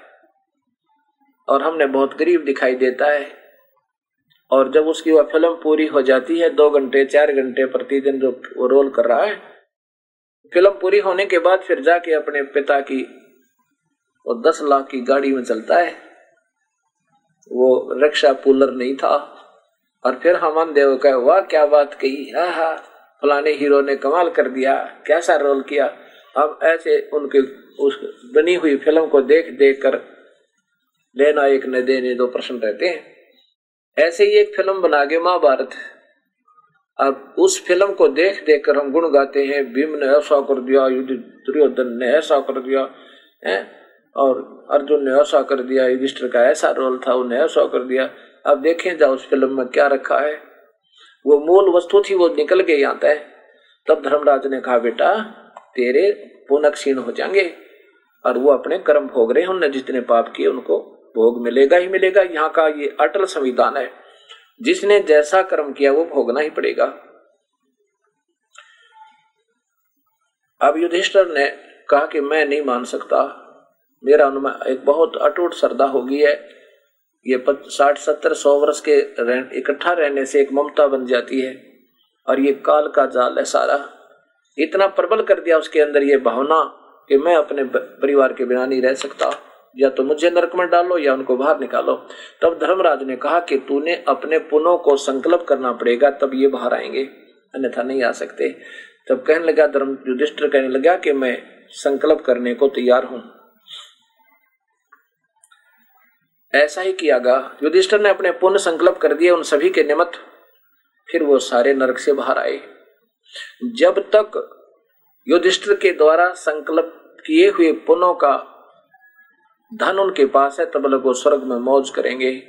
और हमने बहुत गरीब दिखाई देता है। और जब उसकी वह फ़िल्म पूरी हो जाती है, दो घंटे, चार घंटे प्रतिदिन जो वो रोल कर रहा है, फ़िल्म पूरी होने के बाद फिर जाके अपने पिता की वो दस लाख की गाड़ी में चलता है। वो रिक्शा पुलर नहीं था। और फिर हमन देव का वाह, क्या बात कही। हा हा, फलाने हीरो ने कमाल कर दिया, कैसा रोल किया। अब ऐसे उनके, उस बनी हुई फ़िल्म को देख देख कर लेना एक न देने दो प्रश्न रहते हैं। ऐसे ही एक फ़िल्म बना गए महाभारत अब उस फ़िल्म को देख देख कर हम गुण गाते हैं, भीम ने ऐसा कर दिया, युद्ध दुर्योधन ने ऐसा कर दिया, है? और अर्जुन ने ऐसा कर दिया, युधिष्ठिर का ऐसा रोल था, उन्हें ऐसा कर दिया। अब देखें जाओ उस फ़िल्म में क्या रखा है। वो मूल वस्तु थी, वो निकल के आता है तब धर्मराज ने कहा, बेटा, तेरे पुनः क्षीण हो जाएँगे, और वो अपने कर्म भोग रहे हैं, उनने जितने पाप किए, उनको भोग मिलेगा ही मिलेगा। यहाँ का ये अटल संविधान है। जिसने जैसा कर्म किया, वो भोगना ही पड़ेगा। अब युधिष्ठर ने कहा कि मैं नहीं मान सकता। मेरा अनुमान एक बहुत अटूट श्रद्धा होगी है। ये साठ, सत्तर, सौ वर्ष के इकट्ठा रहने से एक ममता बन जाती है। और ये काल का जाल है सारा। इतना प्रबल कर दिया उसके अंदर ये भावना कि मैं अपने परिवार के बिना नहीं रह सकता। या तो मुझे नरक में डालो या उनको बाहर निकालो। तब धर्मराज ने कहा कि तूने अपने पुनों को संकल्प करना पड़ेगा, तब ये बाहर आएँगे। अन्यथा नहीं आ सकते। तब कहने लगा, धर्म युधिष्ठिर कहने लगा कि मैं संकल्प करने को तैयार हूँ। ऐसा ही किया गा। युधिष्ठिर ने अपने पुण्य संकल्प कर दिए, उन सभी के निमित्त फिर वो सारे नरक से बाहर आए। जब तक युधिष्ठिर के द्वारा संकल्प किए हुए पुनों का धन उनके पास है, तब लोग स्वर्ग में मौज करेंगे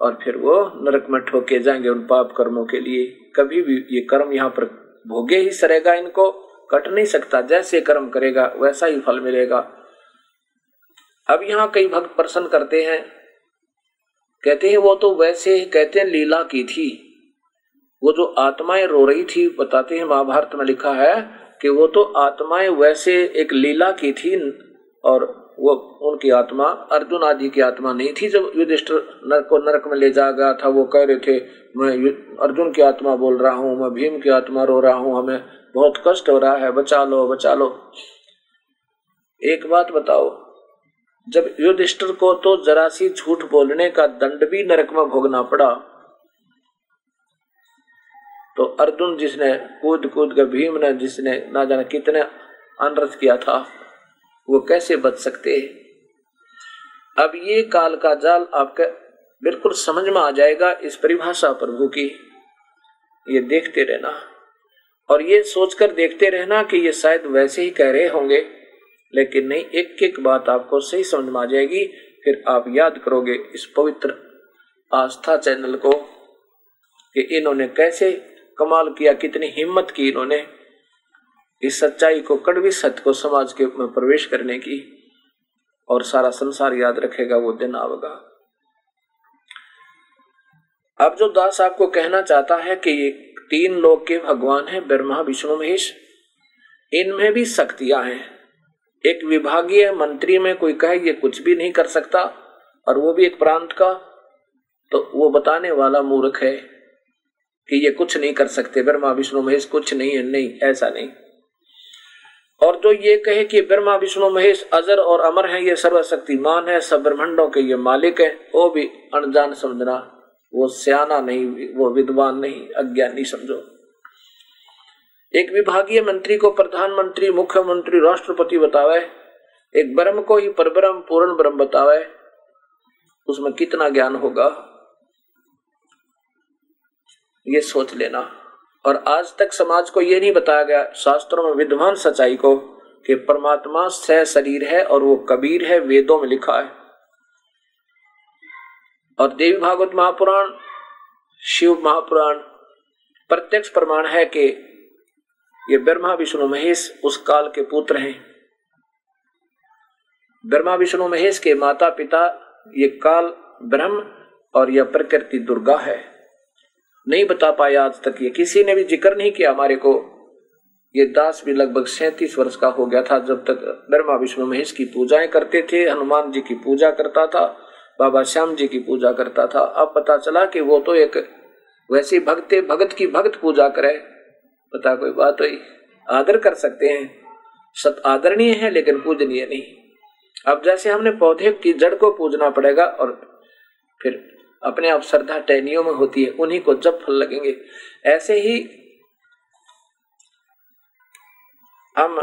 और फिर वो नरक में ठोके जाएँगे उन पाप कर्मों के लिए। कभी भी ये कर्म यहाँ पर भोगे ही सरेगा इनको, कट नहीं सकता। जैसे कर्म करेगा, वैसा ही फल मिलेगा। अब यहाँ कई भक्त प्रसन्न करते हैं। कहते हैं, वो तो वैसे ही कहते हैं, लीला की थी। वो जो आत्माएँ रो रही थी, बताते हैं महाभारत में लिखा है कि वो तो आत्माएँ वैसे एक लीला की थी और वो उनकी आत्मा, अर्जुन आदि की आत्मा नहीं थी जब युधिष्ठिर नरक को नरक में ले जा गया था। वो कह रहे थे, मैं अर्जुन की आत्मा बोल रहा हूँ, मैं भीम की आत्मा रो रहा हूँ, हमें बहुत कष्ट हो रहा है, बचा लो बचा लो। एक बात बताओ, जब युधिष्ठिर को तो जरा सी झूठ बोलने का दंड भी नरक में भोगना पड़ा तो अर्जुन जिसने कूद कूद कर, भीम ने जिसने ना जाने कितने अनरथ किया था वो कैसे बच सकते हैं? अब ये काल का जाल आपका बिल्कुल समझ में आ जाएगा इस परिभाषा प्रभु की। ये देखते रहना। और ये सोचकर देखते रहना कि ये शायद वैसे ही कह रहे होंगे, लेकिन नहीं एक एक बात आपको सही समझ में आ जाएगी। फिर आप याद करोगे इस पवित्र आस्था चैनल को कि इन्होंने कैसे कमाल किया, कितनी हिम्मत की इन्होंने। इस सच्चाई को, कड़वी सत्य को समाज के में प्रवेश करने की और सारा संसार याद रखेगा, वो दिन आवेगा। अब जो दास आपको कहना चाहता है कि ये तीन लोग के भगवान है, ब्रह्मा, विष्णु, महेश, इनमें भी शक्तियाँ हैं। एक विभागीय मंत्री में कोई कहे, ये कुछ भी नहीं कर सकता और वो भी एक प्रांत का तो वो बताने वाला मूर्ख है कि ये कुछ नहीं कर सकते, ब्रह्मा, विष्णु, महेश कुछ नहीं है, नहीं, ऐसा नहीं। और जो ये कहे कि ब्रह्मा, विष्णु, महेश, अजर और अमर है, ये सर्वशक्तिमान है, सब ब्रह्मंडों के ये मालिक है, वो भी अनजान समझना, वो सियाना नहीं, वो विद्वान नहीं, अज्ञानी समझो। एक विभागीय मंत्री को प्रधानमंत्री, मुख्यमंत्री, राष्ट्रपति बतावे, एक ब्रह्म को ही परब्रह्म, पूर्ण ब्रह्म बतावे, उसमें कितना ज्ञान होगा? ये सोच लेना। और आज तक समाज को यह नहीं बताया गया, शास्त्रों में विद्वान सच्चाई को, कि परमात्मा सह शरीर है और वो कबीर है, वेदों में लिखा है। और देवी भागवत महापुराण, शिव महापुराण, प्रत्यक्ष प्रमाण है कि ये ब्रह्मा, विष्णु, महेश उस काल के पुत्र हैं। ब्रह्मा, विष्णु, महेश के माता पिता ये काल ब्रह्म और यह प्रकृति दुर्गा है। नहीं बता पाया आज तक ये। किसी ने भी ज़िक्र नहीं किया हमारे को। ये दास भी लगभग सैतीस वर्ष का हो गया था जब तक ब्रह्मा विष्णु महेश की पूजाएँ करते थे, हनुमान जी की पूजा करता था, बाबा श्याम जी की पूजा करता था। अब पता चला कि वो तो एक वैसी भक्त, भगत की भक्त पूजा करे। पता कोई बात हुई? आदर कर सकते हैं। सत आदरणीय है, लेकिन पूजनीय नहीं। अब जैसे हमने पौधे की जड़ को पूजना पड़ेगा और फिर अपने आप श्रद्धा टहनियों में होती है, उन्हीं को जब फल लगेंगे। ऐसे ही हम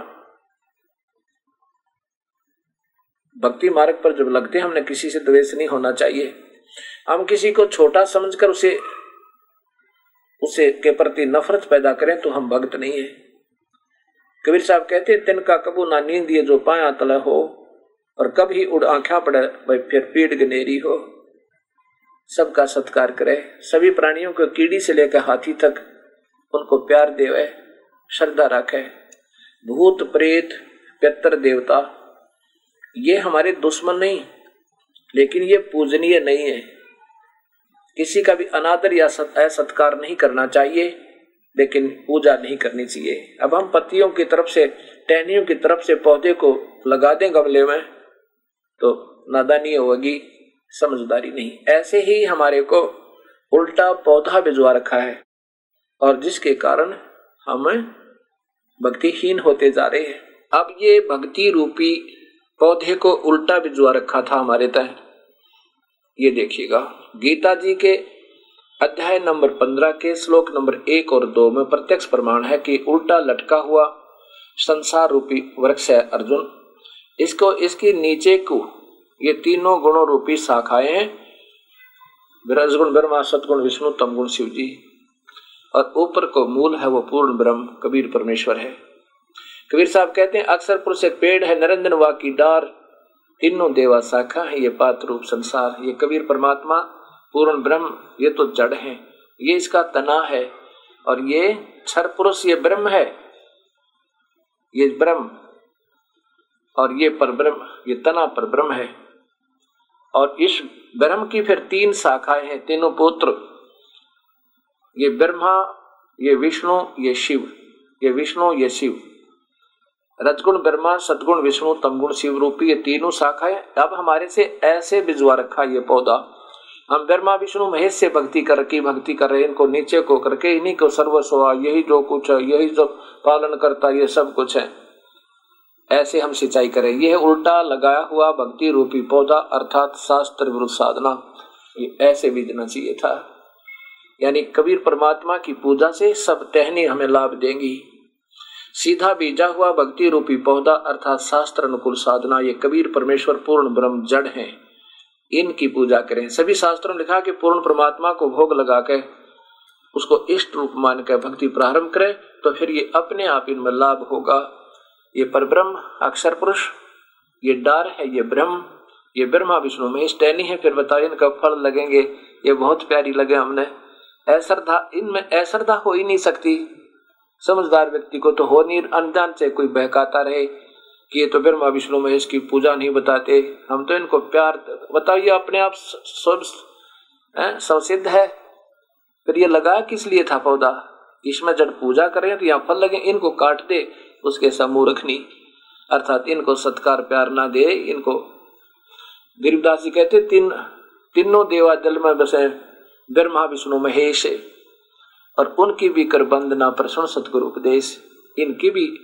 भक्ति मार्ग पर जब लगते हैं, हमने किसी से द्वेष नहीं होना चाहिए। हम किसी को छोटा समझकर उसे उसे के प्रति नफरत पैदा करें तो हम भक्त नहीं है। कबीर साहब कहते हैं तिनका कबू ना नींद ये जो पाया तल हो, और कभी उड़ आख्या पड़े भाई फिर पीड़ गनेरी हो। सबका सत्कार करे। सभी प्राणियों को कीड़ी से लेकर हाथी तक उनको प्यार देवे, श्रद्धा रखे। भूत प्रेत, पितर देवता, ये हमारे दुश्मन नहीं, लेकिन ये पूजनीय नहीं है। किसी का भी अनादर या असत्कार नहीं करना चाहिए, लेकिन पूजा नहीं करनी चाहिए। अब हम पत्तियों की तरफ़ से, टहनियों की तरफ़ से पौधे को लगा दें गमले में तो नादानी होगी। समझदारी नहीं। ऐसे ही हमारे को उल्टा पौधा भिजवा रखा है और जिसके कारण हम भक्तिहीन होते जा रहे हैं। अब ये भक्ति रूपी पौधे को उल्टा भिजवा रखा था हमारे तय। ये देखिएगा, गीता जी के अध्याय नंबर पंद्रह के श्लोक नंबर एक और दो में प्रत्यक्ष प्रमाण है कि उल्टा लटका हुआ संसार रूपी वृक्ष है अर्जुन। इसको इसके नीचे को ये तीनों गुणों रूपी शाखाएँ हैं। विरजगुण ब्रह्मा सतगुण विष्णु, तमगुण शिव जी और ऊपर को मूल है वो पूर्ण ब्रह्म, कबीर परमेश्वर है। कबीर साहब कहते हैं अक्सर पुरुष एक पेड़ है, नरेंद्र वा की डार। तीनों देवा शाखा है, ये पात्र रूप संसार, ये कबीर परमात्मा, पूर्ण ब्रह्म, ये तो जड़ है। ये इसका तना है, और ये छर पुरुष, ये ब्रह्म है। ये ब्रह्म, और ये पर ब्रह्म, ये तना पर ब्रह्म है। और इस ब्रह्म की फिर तीन शाखाएँ हैं, तीनों पुत्र। ये ब्रह्मा, ये विष्णु, ये शिव। ये विष्णु, ये शिव। रजगुण ब्रह्मा, सदगुण विष्णु, तमगुण शिव रूपी ये तीनों शाखाएँ। अब हमारे से ऐसे बिजवा रखा ये पौधा। हम ब्रह्मा, विष्णु, महेश से भक्ति कर की भक्ति कर रहे, इनको नीचे को करके इन्हीं को सर्वस्व, यही जो कुछ है, यही जो पालन करता, ये सब कुछ है। ऐसे हम सिंचाई करें यह उल्टा लगाया हुआ भक्ति रूपी पौधा अर्थात शास्त्र विरुद्ध साधना। ये ऐसे बीजना चाहिए था। यानी कबीर परमात्मा की पूजा से सब टहनी हमें लाभ देंगी। सीधा बीजा हुआ भक्ति रूपी पौधा अर्थात शास्त्र अनुकूल साधना, ये कबीर परमेश्वर पूर्ण ब्रह्म जड़ है। इनकी पूजा करें। सभी शास्त्रों में लिखा कि पूर्ण परमात्मा को भोग लगा के उसको इष्ट रूप मानकर भक्ति प्रारंभ करें तो फिर ये अपने आप इनमें लाभ होगा। ये पर ब्रह्म अक्षर पुरुष, ये डार है, ये ब्रह्म, ये ब्रह्मा विष्णु महेश टैनी है, फिर बताओ इनका फल लगेंगे, ये बहुत प्यारी लगे हमने। ऐश्रद्धा इनमें ऐश्रद्धा हो ही नहीं सकती। समझदार व्यक्ति को तो हो नहीं, अनजान से कोई बहकाता रहे कि ये तो ब्रह्मा विष्णु महेश की पूजा नहीं बताते। हम तो इनको प्यार बताओ ये अपने आप संसिद्ध है। फिर ये लगा किस लिए था पौधा? इसमें जब पूजा करें तो यहाँ फल लगे, इनको काट दे। उसके समूह रखनी। अर्थात इनको सत्कार, प्यार ना दे, इनको गरीबदास जी कहते, तीन, तीनों देवा जल में बसे ब्रह्मा, विष्णु, महेश और उनकी भी कर बंदना प्रसन्न सतगुरु उपदेश। इनकी भी,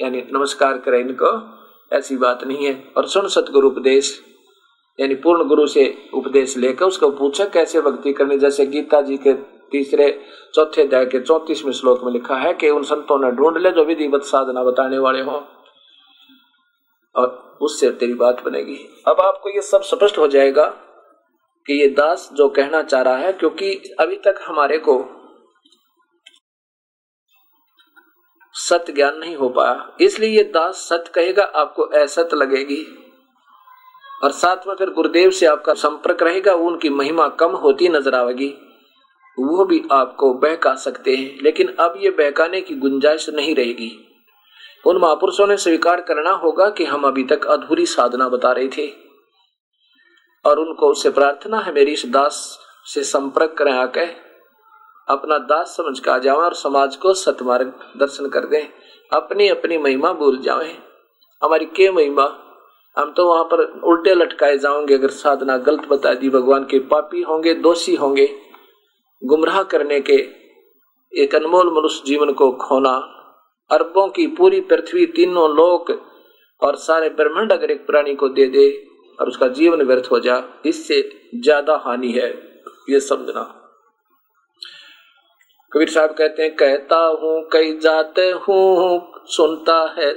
यानी नमस्कार करें इनको, ऐसी बात नहीं है, और सुन सतगुरु उपदेश। यानी पूर्ण गुरु से उपदेश लेकर उसको पूछा, कैसे भक्ति करनी? जैसे गीता जी के तीसरे चौथे अध्याय के चौतीसवें श्लोक में लिखा है कि उन संतों ने ढूंढ ले जो विधिवत साधना बताने वाले हों, और उससे तेरी बात बनेगी। अब आपको ये सब स्पष्ट हो जाएगा कि ये दास जो कहना चाह रहा है, क्योंकि अभी तक हमारे को सत्य ज्ञान नहीं हो पाया। इसलिए ये दास सत्य कहेगा, आपको असत लगेगी। और साथ में फिर गुरुदेव से आपका संपर्क रहेगा, उनकी महिमा कम होती नज़र आएगी वो भी आपको बहका सकते हैं, लेकिन अब ये बहकाने की गुंजाइश नहीं रहेगी। उन महापुरुषों ने स्वीकार करना होगा कि हम अभी तक अधूरी साधना बता रहे थे। और उनको उससे प्रार्थना है, मेरी इस दास से संपर्क करें आके, अपना दास समझ कर आ जाए और समाज को सतमार्ग दर्शन कर दें। अपनी अपनी महिमा भूल जाए। हमारी के महिमा? हम तो वहाँ पर उल्टे लटकाए जाओगे अगर साधना गलत बता दी, भगवान के पापी होंगे, दोषी होंगे। गुमराह करने के एक अनमोल मनुष्य जीवन को खोना, अरबों की पूरी पृथ्वी तीनों लोक और सारे ब्रह्मांड अगर एक प्राणी को दे दे और उसका जीवन व्यर्थ हो जा, इससे ज़्यादा हानि है, ये समझना। कबीर साहब कहते हैं, कहता हूँ, कई जाते हूँ, सुनता है।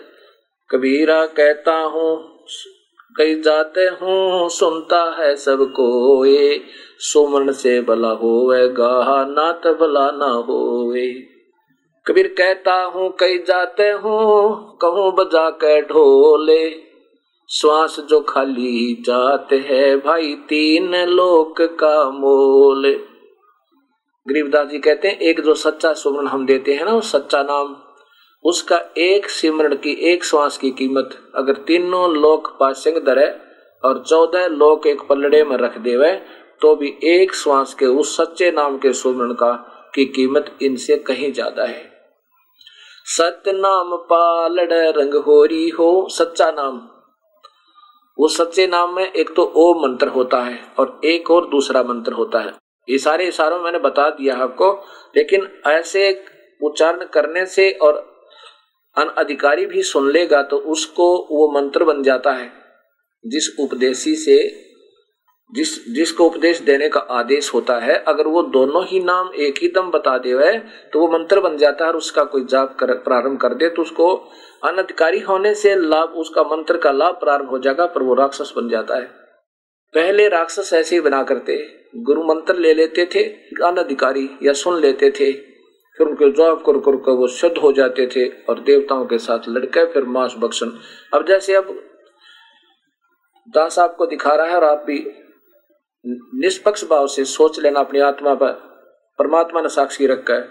कबीरा कहता हूँ, कई जाते हूँ, सुनता है सबको, ये सुमन से भला होवेगा नात भला ना होवे कबीर कहता हूँ, कई जाते हूँ, कहूँ बजा के ढोले। श्वास जो खाली जाते है भाई, तीन लोक का मोल। गरीबदास जी कहते हैं, एक जो सच्चा सुमरण हम देते हैं ना, वो सच्चा नाम, उसका एक सिमरण की, एक श्वास की कीमत, अगर तीनों लोक पासिंग दरे और चौदह लोक एक पलड़े में रख देवे तो भी एक श्वास के उस सच्चे नाम के सुमरण का की कीमत इनसे कहीं ज़्यादा है। सत्य नाम पालड़ रंग होरी हो, सच्चा नाम। वो सच्चे नाम में एक तो ओ मंत्र होता है और एक और दूसरा मंत्र होता है। ये सारे इशारों मैंने बता दिया आपको, लेकिन ऐसे उच्चारण करने से और अन अधिकारी भी सुन लेगा तो उसको वो मंत्र बन जाता है, जिस उपदेशी से जिस, जिसको उपदेश देने का आदेश होता है, अगर वो दोनों ही नाम एक ही दम बता दे तो वो मंत्र बन जाता है और उसका कोई जाप कर, प्रारंभ कर दे तो उसको अनधिकारी होने से लाभ, उसका मंत्र का लाभ प्रारंभ हो जाएगा, पर वो राक्षस बन जाता है। पहले राक्षस ऐसे ही बना करते, गुरु मंत्र ले लेते थे, अनधिकारी या सुन लेते थे, फिर उनके जॉब कर कर कर वो शुद्ध हो जाते थे, और देवताओं के साथ लड़के, फिर मांस बक्सन अब जैसे अब दास आपको दिखा रहा है और आप भी निष्पक्ष भाव से सोच लेना अपनी आत्मा पर, परमात्मा ने साक्षी रखा है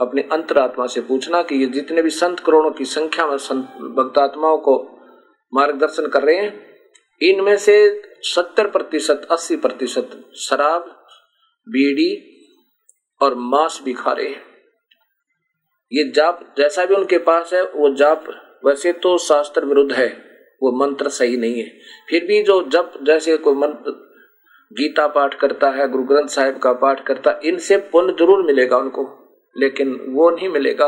अपने अंतरात्मा से पूछना कि ये जितने भी संत करोड़ों की संख्या में संत भक्तात्माओं को मार्गदर्शन कर रहे हैं, इनमें से सत्तर प्रतिशत, अस्सी प्रतिशत शराब, बीड़ी और मांस भी खा रहे हैं। ये जाप जैसा भी उनके पास है, वो जाप वैसे तो शास्त्र विरुद्ध है, वो मंत्र सही नहीं है। फिर भी जो जप जैसे कोई मंत्र गीता पाठ करता है, गुरु ग्रंथ साहिब का पाठ करता है इनसे पुण्य ज़रूर मिलेगा उनको, लेकिन वो नहीं मिलेगा।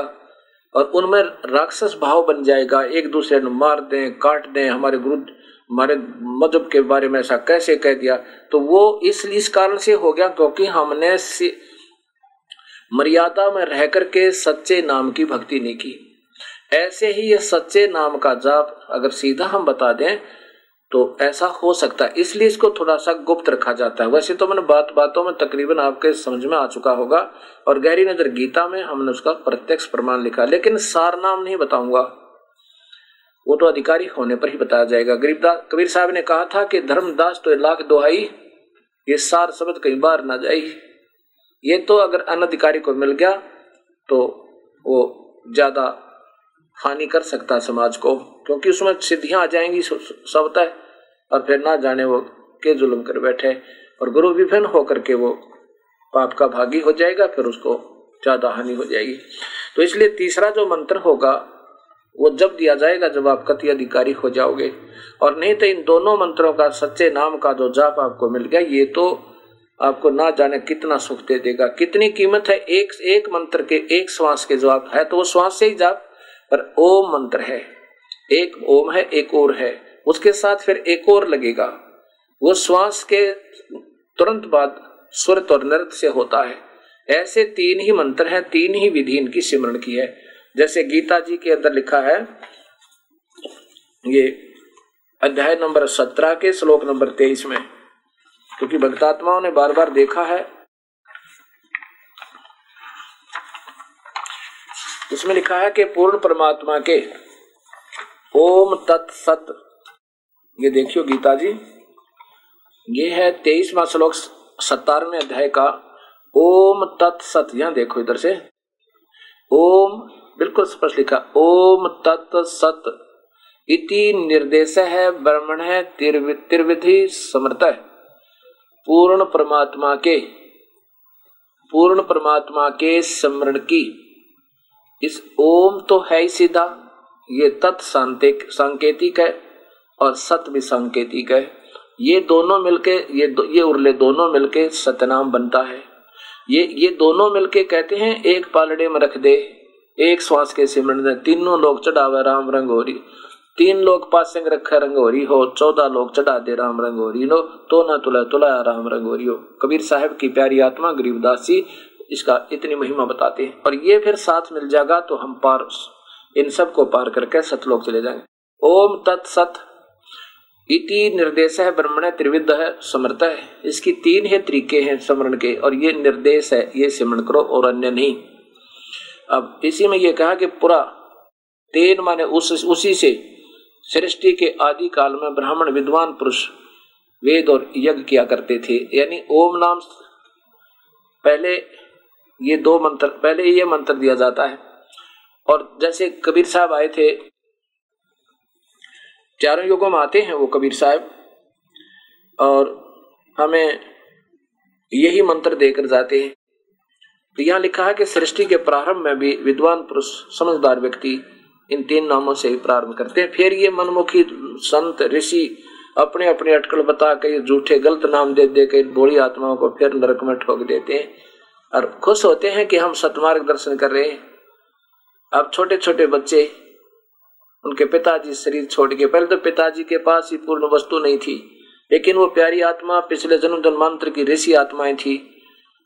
और उनमें राक्षस भाव बन जाएगा, एक दूसरे को मार दें, काट दें, हमारे गुरु, हमारे मज़हब के बारे में ऐसा कैसे कह दिया? तो वो इस इस कारण से हो गया, क्योंकि हमने मर्यादा में रह करके सच्चे नाम की भक्ति नहीं की। ऐसे ही ये सच्चे नाम का जाप अगर सीधा हम बता दें तो ऐसा हो सकता है। इसलिए इसको थोड़ा सा गुप्त रखा जाता है। वैसे तो मैंने बात बातों में तकरीबन आपके समझ में आ चुका होगा और गहरी नज़र गीता में हमने उसका प्रत्यक्ष प्रमाण लिखा। लेकिन सार नाम नहीं बताऊँगा। वो तो अधिकारी होने पर ही बताया जाएगा। गरीबदास कबीर साहब ने कहा था कि धर्मदास तो लाख दोहाई, ये सार शब्द कई बार ना जाए ये तो अगर अनधिकारी को मिल गया तो वो ज़्यादा हानि कर सकता समाज को, क्योंकि उसमें सिद्धियाँ आ जाएँगी सबता और फिर ना जाने वो के जुल्म कर बैठे और गुरु विभिन्न होकर के वो पाप का भागी हो जाएगा, फिर उसको ज़्यादा हानि हो जाएगी। तो इसलिए तीसरा जो मंत्र होगा, वो जब दिया जाएगा, जब आप कति अधिकारी हो जाओगे। और नहीं तो इन दोनों मंत्रों का, सच्चे नाम का जो जाप आपको मिल गया, ये तो आपको ना जाने कितना सुख दे देगा। कितनी कीमत है एक एक मंत्र के, एक श्वास के जवाब है तो वो श्वास से ही जाप, पर ओम मंत्र है। एक ओम है, एक और है। उसके साथ फिर एक और लगेगा। वो श्वास के तुरंत बाद सुरत और नृत्य से होता है। ऐसे तीन ही मंत्र हैं, तीन ही विधि इनकी सिमरण की है। जैसे गीता जी के अंदर लिखा है, ये अध्याय नंबर सत्रह के श्लोक नंबर तेईस में, क्योंकि भक्तात्माओं ने बार बार देखा है। इसमें लिखा है कि पूर्ण परमात्मा के ओम तत्सत ये देखियो गीता जी। ये है तेईसवा श्लोक सत्तारवे अध्याय का। ओम तत्सत यहाँ देखो इधर से। ओम, बिल्कुल स्पष्ट लिखा, ओम तत्सत इति निर्देश है, ब्रह्मण है त्रिविधि समर्थ पूर्ण परमात्मा के, पूर्ण परमात्मा के स्मरण की। इस ओम तो है ही सीधा, ये तत्सांतिक सांकेतिक है। और सत भी सांकेतिक है। ये दोनों मिलके ये दो, ये उर्ले दोनों मिलके सतनाम बनता है। ये ये दोनों मिलके कहते हैं एक पालड़े में रख दे एक श्वास के सिमरण दे तीनों लोग चढ़ावे राम रंगोरी तीन लोग पासिंग रखा रंगोरी हो चौदह लोग चढ़ा दे राम रंगोरी नो तो न तुला तुला राम रंगोरी हो। कबीर साहब की प्यारी आत्मा गरीबदासी इसका इतनी महिमा बताते हैं। और ये फिर साथ मिल जाएगा तो हम पार इन सबको पार करके सतलोक चले जाएँगे। ओम तत्सत इति निर्देश है, ब्रह्मण त्रिविध है, समर्थ है। इसकी तीन ही तरीके हैं स्मरण के, और ये निर्देश है, ये सिमरण करो और अन्य नहीं। अब इसी में ये कहा कि पूरा, तेन माने उस, उसी से, सृष्टि के आदि काल में ब्राह्मण विद्वान पुरुष वेद और यज्ञ किया करते थे। यानी ओम नाम पहले ये दो मंत्र, पहले ये मंत्र दिया जाता है। और जैसे कबीर साहब आए थे चारों युगों में आते हैं वो कबीर साहब। और हमें यही मंत्र देकर जाते हैं। तो यहाँ लिखा है कि सृष्टि के प्रारंभ में भी विद्वान पुरुष, समझदार व्यक्ति इन तीन नामों से ही प्रारंभ करते हैं। फिर ये मनमुखी संत, ऋषि अपने अपने अटकल बता के झूठे गलत नाम दे दे के बोली आत्माओं को फिर नरक में ठोक देते हैं। और खुश होते हैं कि हम सतमार्ग दर्शन कर रहे हैं। अब छोटे छोटे बच्चे उनके पिताजी शरीर छोड़ के पहले तो पिताजी के पास ही पूर्ण वस्तु नहीं थी, लेकिन वो प्यारी आत्मा, पिछले जन्म जन्मांतर की ऋषि आत्माएँ थी।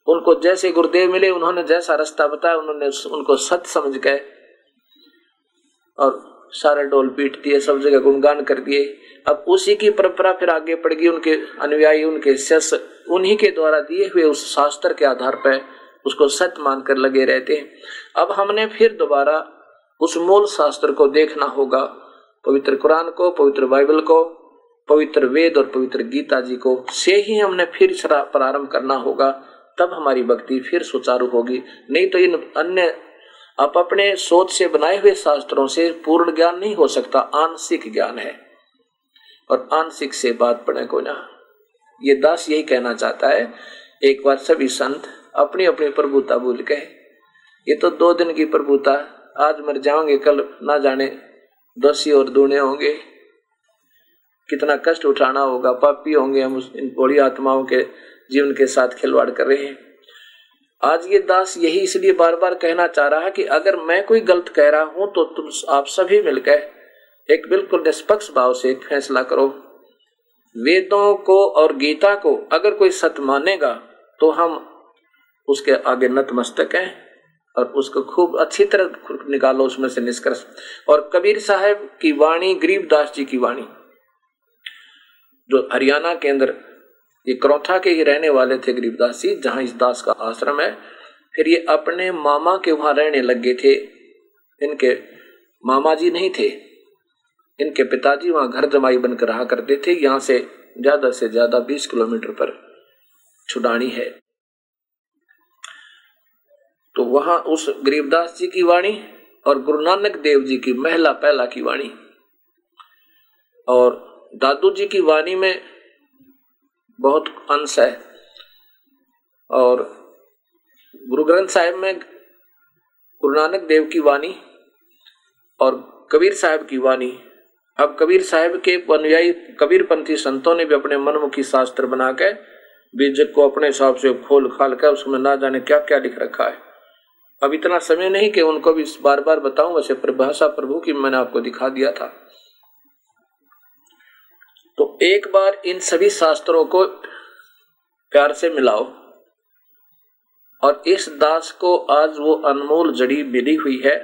उनको जैसे गुरुदेव मिले, उन्होंने जैसा रास्ता बताया, उन्होंने उनको सत्य समझ गए और सारे डोल पीट दिए, सब जगह गुणगान कर दिए। अब उसी की परंपरा फिर आगे पड़ गई, उनके अनुयायी, उनके शिष्य उन्हीं के द्वारा दिए हुए उस शास्त्र के आधार पर उसको सत्य मानकर लगे रहते हैं। अब हमने फिर दोबारा उस मूल शास्त्र को देखना होगा, पवित्र कुरान को, पवित्र बाइबल को, पवित्र वेद और पवित्र गीता जी को। से ही हमने फिर प्रारंभ करना होगा, तब हमारी भक्ति फिर सुचारू होगी। नहीं तो इन अन्य आप अपने सोच से बनाए हुए शास्त्रों से पूर्ण ज्ञान नहीं हो सकता, आंशिक ज्ञान है। और आंशिक से बात पड़े को ना। ये दास यही कहना चाहता है, एक बार सभी संत अपनी अपनी प्रभुता भूल गए ये तो दो दिन की प्रभुता आज मर जाओगे, कल ना जाने दोषी और दूने होंगे। कितना कष्ट उठाना होगा, पापी होंगे हम इन बड़ी आत्माओं के जीवन के साथ खिलवाड़ कर रहे हैं। आज ये दास यही इसलिए बार बार कहना चाह रहा है कि अगर मैं कोई गलत कह रहा हूँ तो तुम आप सभी मिलकर एक बिल्कुल निष्पक्ष भाव से एक फैसला करो। वेदों को और गीता को अगर कोई सत मानेगा तो हम उसके आगे नतमस्तक है। और उसको खूब अच्छी तरह निकालो उसमें से निष्कर्ष। और कबीर साहब की वाणी गरीबदास जी की वाणी, जो हरियाणा के अंदर, ये करौथा के ही रहने वाले थे गरीबदास जी, जहाँ इस दास का आश्रम है। फिर ये अपने मामा के वहाँ रहने लग गए थे। इनके मामा जी नहीं थे। इनके पिताजी वहाँ घर जमाई बनकर रहा करते थे। यहाँ से ज़्यादा से ज़्यादा बीस किलोमीटर पर छुडानी है। तो वहाँ उस गरीबदास जी की वाणी और गुरु नानक देव जी की महिला पहला की वाणी। और दादू जी की वाणी में बहुत अंश है। और गुरु ग्रंथ साहिब में गुरु नानक देव की वाणी और कबीर साहब की वाणी। अब कबीर साहब के अनुयायी कबीर पंथी संतों ने भी अपने मनमुखी शास्त्र बना के बीजक को अपने हिसाब से खोल खाल कर उसमें ना जाने क्या क्या लिख रखा है। अब इतना समय नहीं कि उनको भी बार बार बताऊँ वैसे परिभाषा प्रभु की मैंने आपको दिखा दिया था। तो एक बार इन सभी शास्त्रों को प्यार से मिलाओ और इस दास को आज वो अनमोल जड़ी मिली हुई है।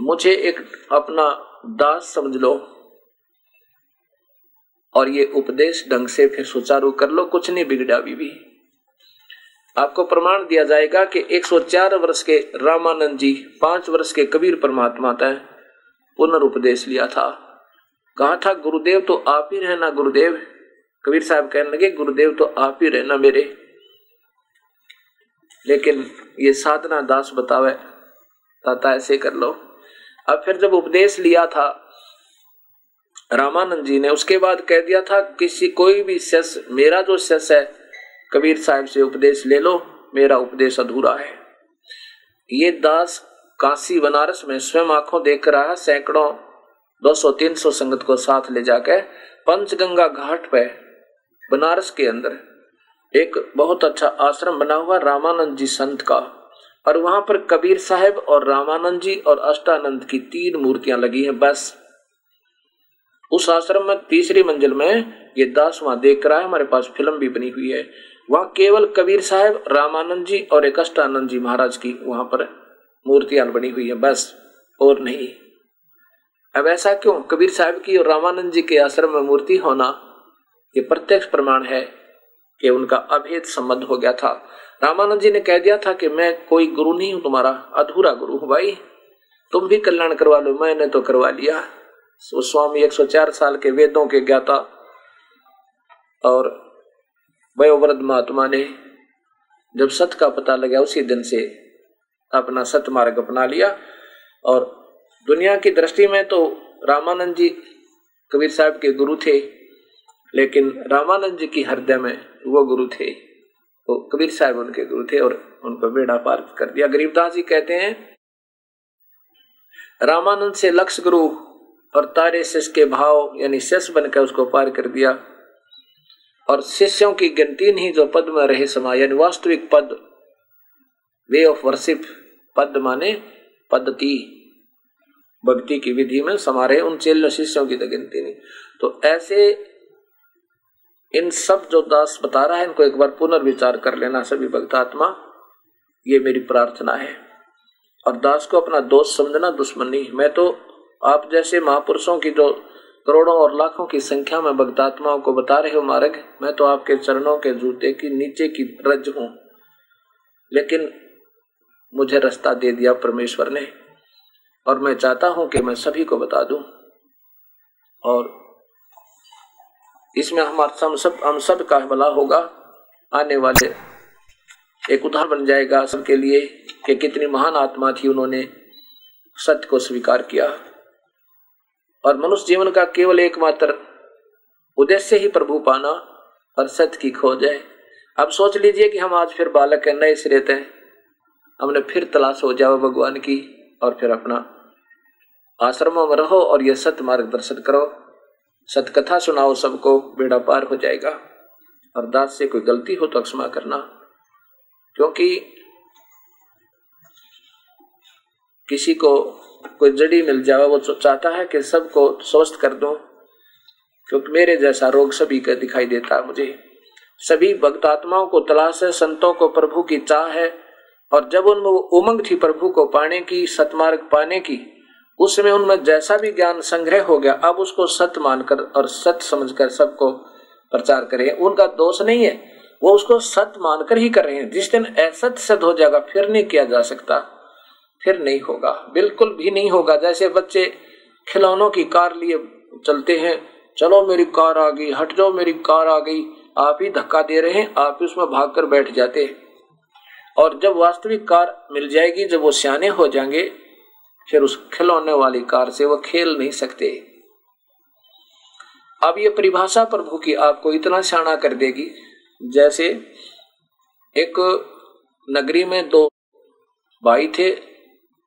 मुझे एक अपना दास समझ लो और ये उपदेश ढंग से फिर सुचारू कर लो कुछ नहीं बिगड़ा भी, भी। आपको प्रमाण दिया जाएगा कि 104 वर्ष के रामानंद जी पाँच वर्ष के कबीर परमात्मा तय पुनर्उपदेश लिया था। कहा था, गुरुदेव तो आप ही रहना गुरुदेव। कबीर साहब कहने लगे, गुरुदेव तो आप ही रहना मेरे। लेकिन ये साधना दास बतावे, ताता, ऐसे कर लो। अब फिर जब उपदेश लिया था, रामानंद जी ने उसके बाद कह दिया था, किसी कोई भी शस मेरा जो शस है कबीर साहब से उपदेश ले लो, मेरा उपदेश अधूरा है। ये दास काशी बनारस में स्वयं आँखों देख रहा है, सैकड़ों 200-300 संगत को साथ ले जाकर पंचगंगा घाट पे, बनारस के अंदर। एक बहुत अच्छा आश्रम बना हुआ रामानंद जी संत का। और वहाँ पर कबीर साहब और रामानंद जी और अष्टानंद की तीन मूर्तियाँ लगी हैं, बस। उस आश्रम में तीसरी मंजिल में ये दास वहाँ देख रहा है, हमारे पास फ़िल्म भी बनी हुई है। वहाँ केवल कबीर साहब, रामानंद जी और एक अष्टानंद जी महाराज की वहाँ पर मूर्तियाँ बनी हुई है, बस, और नहीं। अब ऐसा क्यों? कबीर साहब की और रामानंद जी के आश्रम में मूर्ति होना ये प्रत्यक्ष प्रमाण है कि उनका अभेद संबंध हो गया था। रामानंद जी ने कह दिया था कि मैं कोई गुरु नहीं हूँ, तुम्हारा अधूरा गुरु हूँ भाई। तुम भी कल्याण करवा लो, मैंने तो करवा लिया। स्वामी 104 साल के वेदों के ज्ञाता और वयोवृद्ध महात्मा ने जब सत का पता लगा उसी दिन से अपना सत मार्ग अपना लिया और दुनिया की दृष्टि में तो रामानंद जी कबीर साहब के गुरु थे, लेकिन रामानंद जी की हृदय में वो गुरु थे, वो कबीर साहब उनके गुरु थे और उनको बेड़ा पार कर दिया। गरीबदास जी कहते हैं, रामानंद से लक्ष्य गुरु और तारे शिष्य के भाव यानी शिष्य बनकर उसको पार कर दिया। और शिष्यों की गिनती नहीं जो पद में रहे समा यानी वास्तविक पद, वे ऑफ़ वर्शिप पद माने पद्धति, भक्ति की विधि में समारे उन चेल शिष्यों की तो गिनती नहीं। तो ऐसे इन सब जो दास बता रहा है, इनको एक बार पुनर्विचार कर लेना सभी भक्तात्मा ये मेरी प्रार्थना है। और दास को अपना दोस्त समझना दुश्मन नहीं। मैं तो आप जैसे महापुरुषों की जो करोड़ों और लाखों की संख्या में भक्तात्माओं को बता रहे हो मार्ग, मैं तो आपके चरणों के जूते की नीचे की रज हूँ। लेकिन मुझे रास्ता दे दिया परमेश्वर ने, और मैं चाहता हूँ कि मैं सभी को बता दूँ। और इसमें हमारा हम सब हम सब का भला होगा। आने वाले एक उदाहरण बन जाएगा सबके लिए कि कितनी महान आत्मा थी उन्होंने, सत्य को स्वीकार किया। और मनुष्य जीवन का केवल एकमात्र उद्देश्य ही प्रभु पाना और सत्य की खोज है। अब सोच लीजिए कि हम आज फिर बालक है, नए सिरे हैं हमने फिर तलाश हो जाओ भगवान की और फिर अपना आश्रमों में रहो और यह सत्य मार्गदर्शन करो। सतकथा सुनाओ सबको, बेड़ा पार हो जाएगा। और दास से कोई गलती हो तो क्षमा करना, क्योंकि किसी को कोई जड़ी मिल जाए, वो चाहता है कि सबको स्वस्थ कर दो, क्योंकि मेरे जैसा रोग सभी का दिखाई देता है मुझे। सभी भक्त आत्माओं को तलाश है, संतों को प्रभु की चाह है, और जब उनमें वो उमंग थी प्रभु को पाने की, सतमार्ग पाने की उस समय उनमें जैसा भी ज्ञान संग्रह हो गया, अब उसको सत्य मानकर और सत्य समझकर सबको प्रचार करें उनका दोष नहीं है, वो उसको सत्य मानकर ही कर रहे हैं। जिस दिन असत्य सिद्ध हो जाएगा, फिर नहीं किया जा सकता। फिर नहीं होगा। बिल्कुल भी नहीं होगा। जैसे बच्चे खिलौनों की कार लिए चलते हैं, चलो मेरी कार आ गई, हट जाओ, मेरी कार आ गई। आप ही धक्का दे रहे हैं, आप ही उसमें भागकर बैठ जाते हैं। और जब वास्तविक कार मिल जाएगी, जब वो सियाने हो जाएँगे, फिर उस खिलौने वाली कार से वो खेल नहीं सकते। अब ये परिभाषा प्रभु की आपको इतना शाना कर देगी, जैसे एक नगरी में दो भाई थे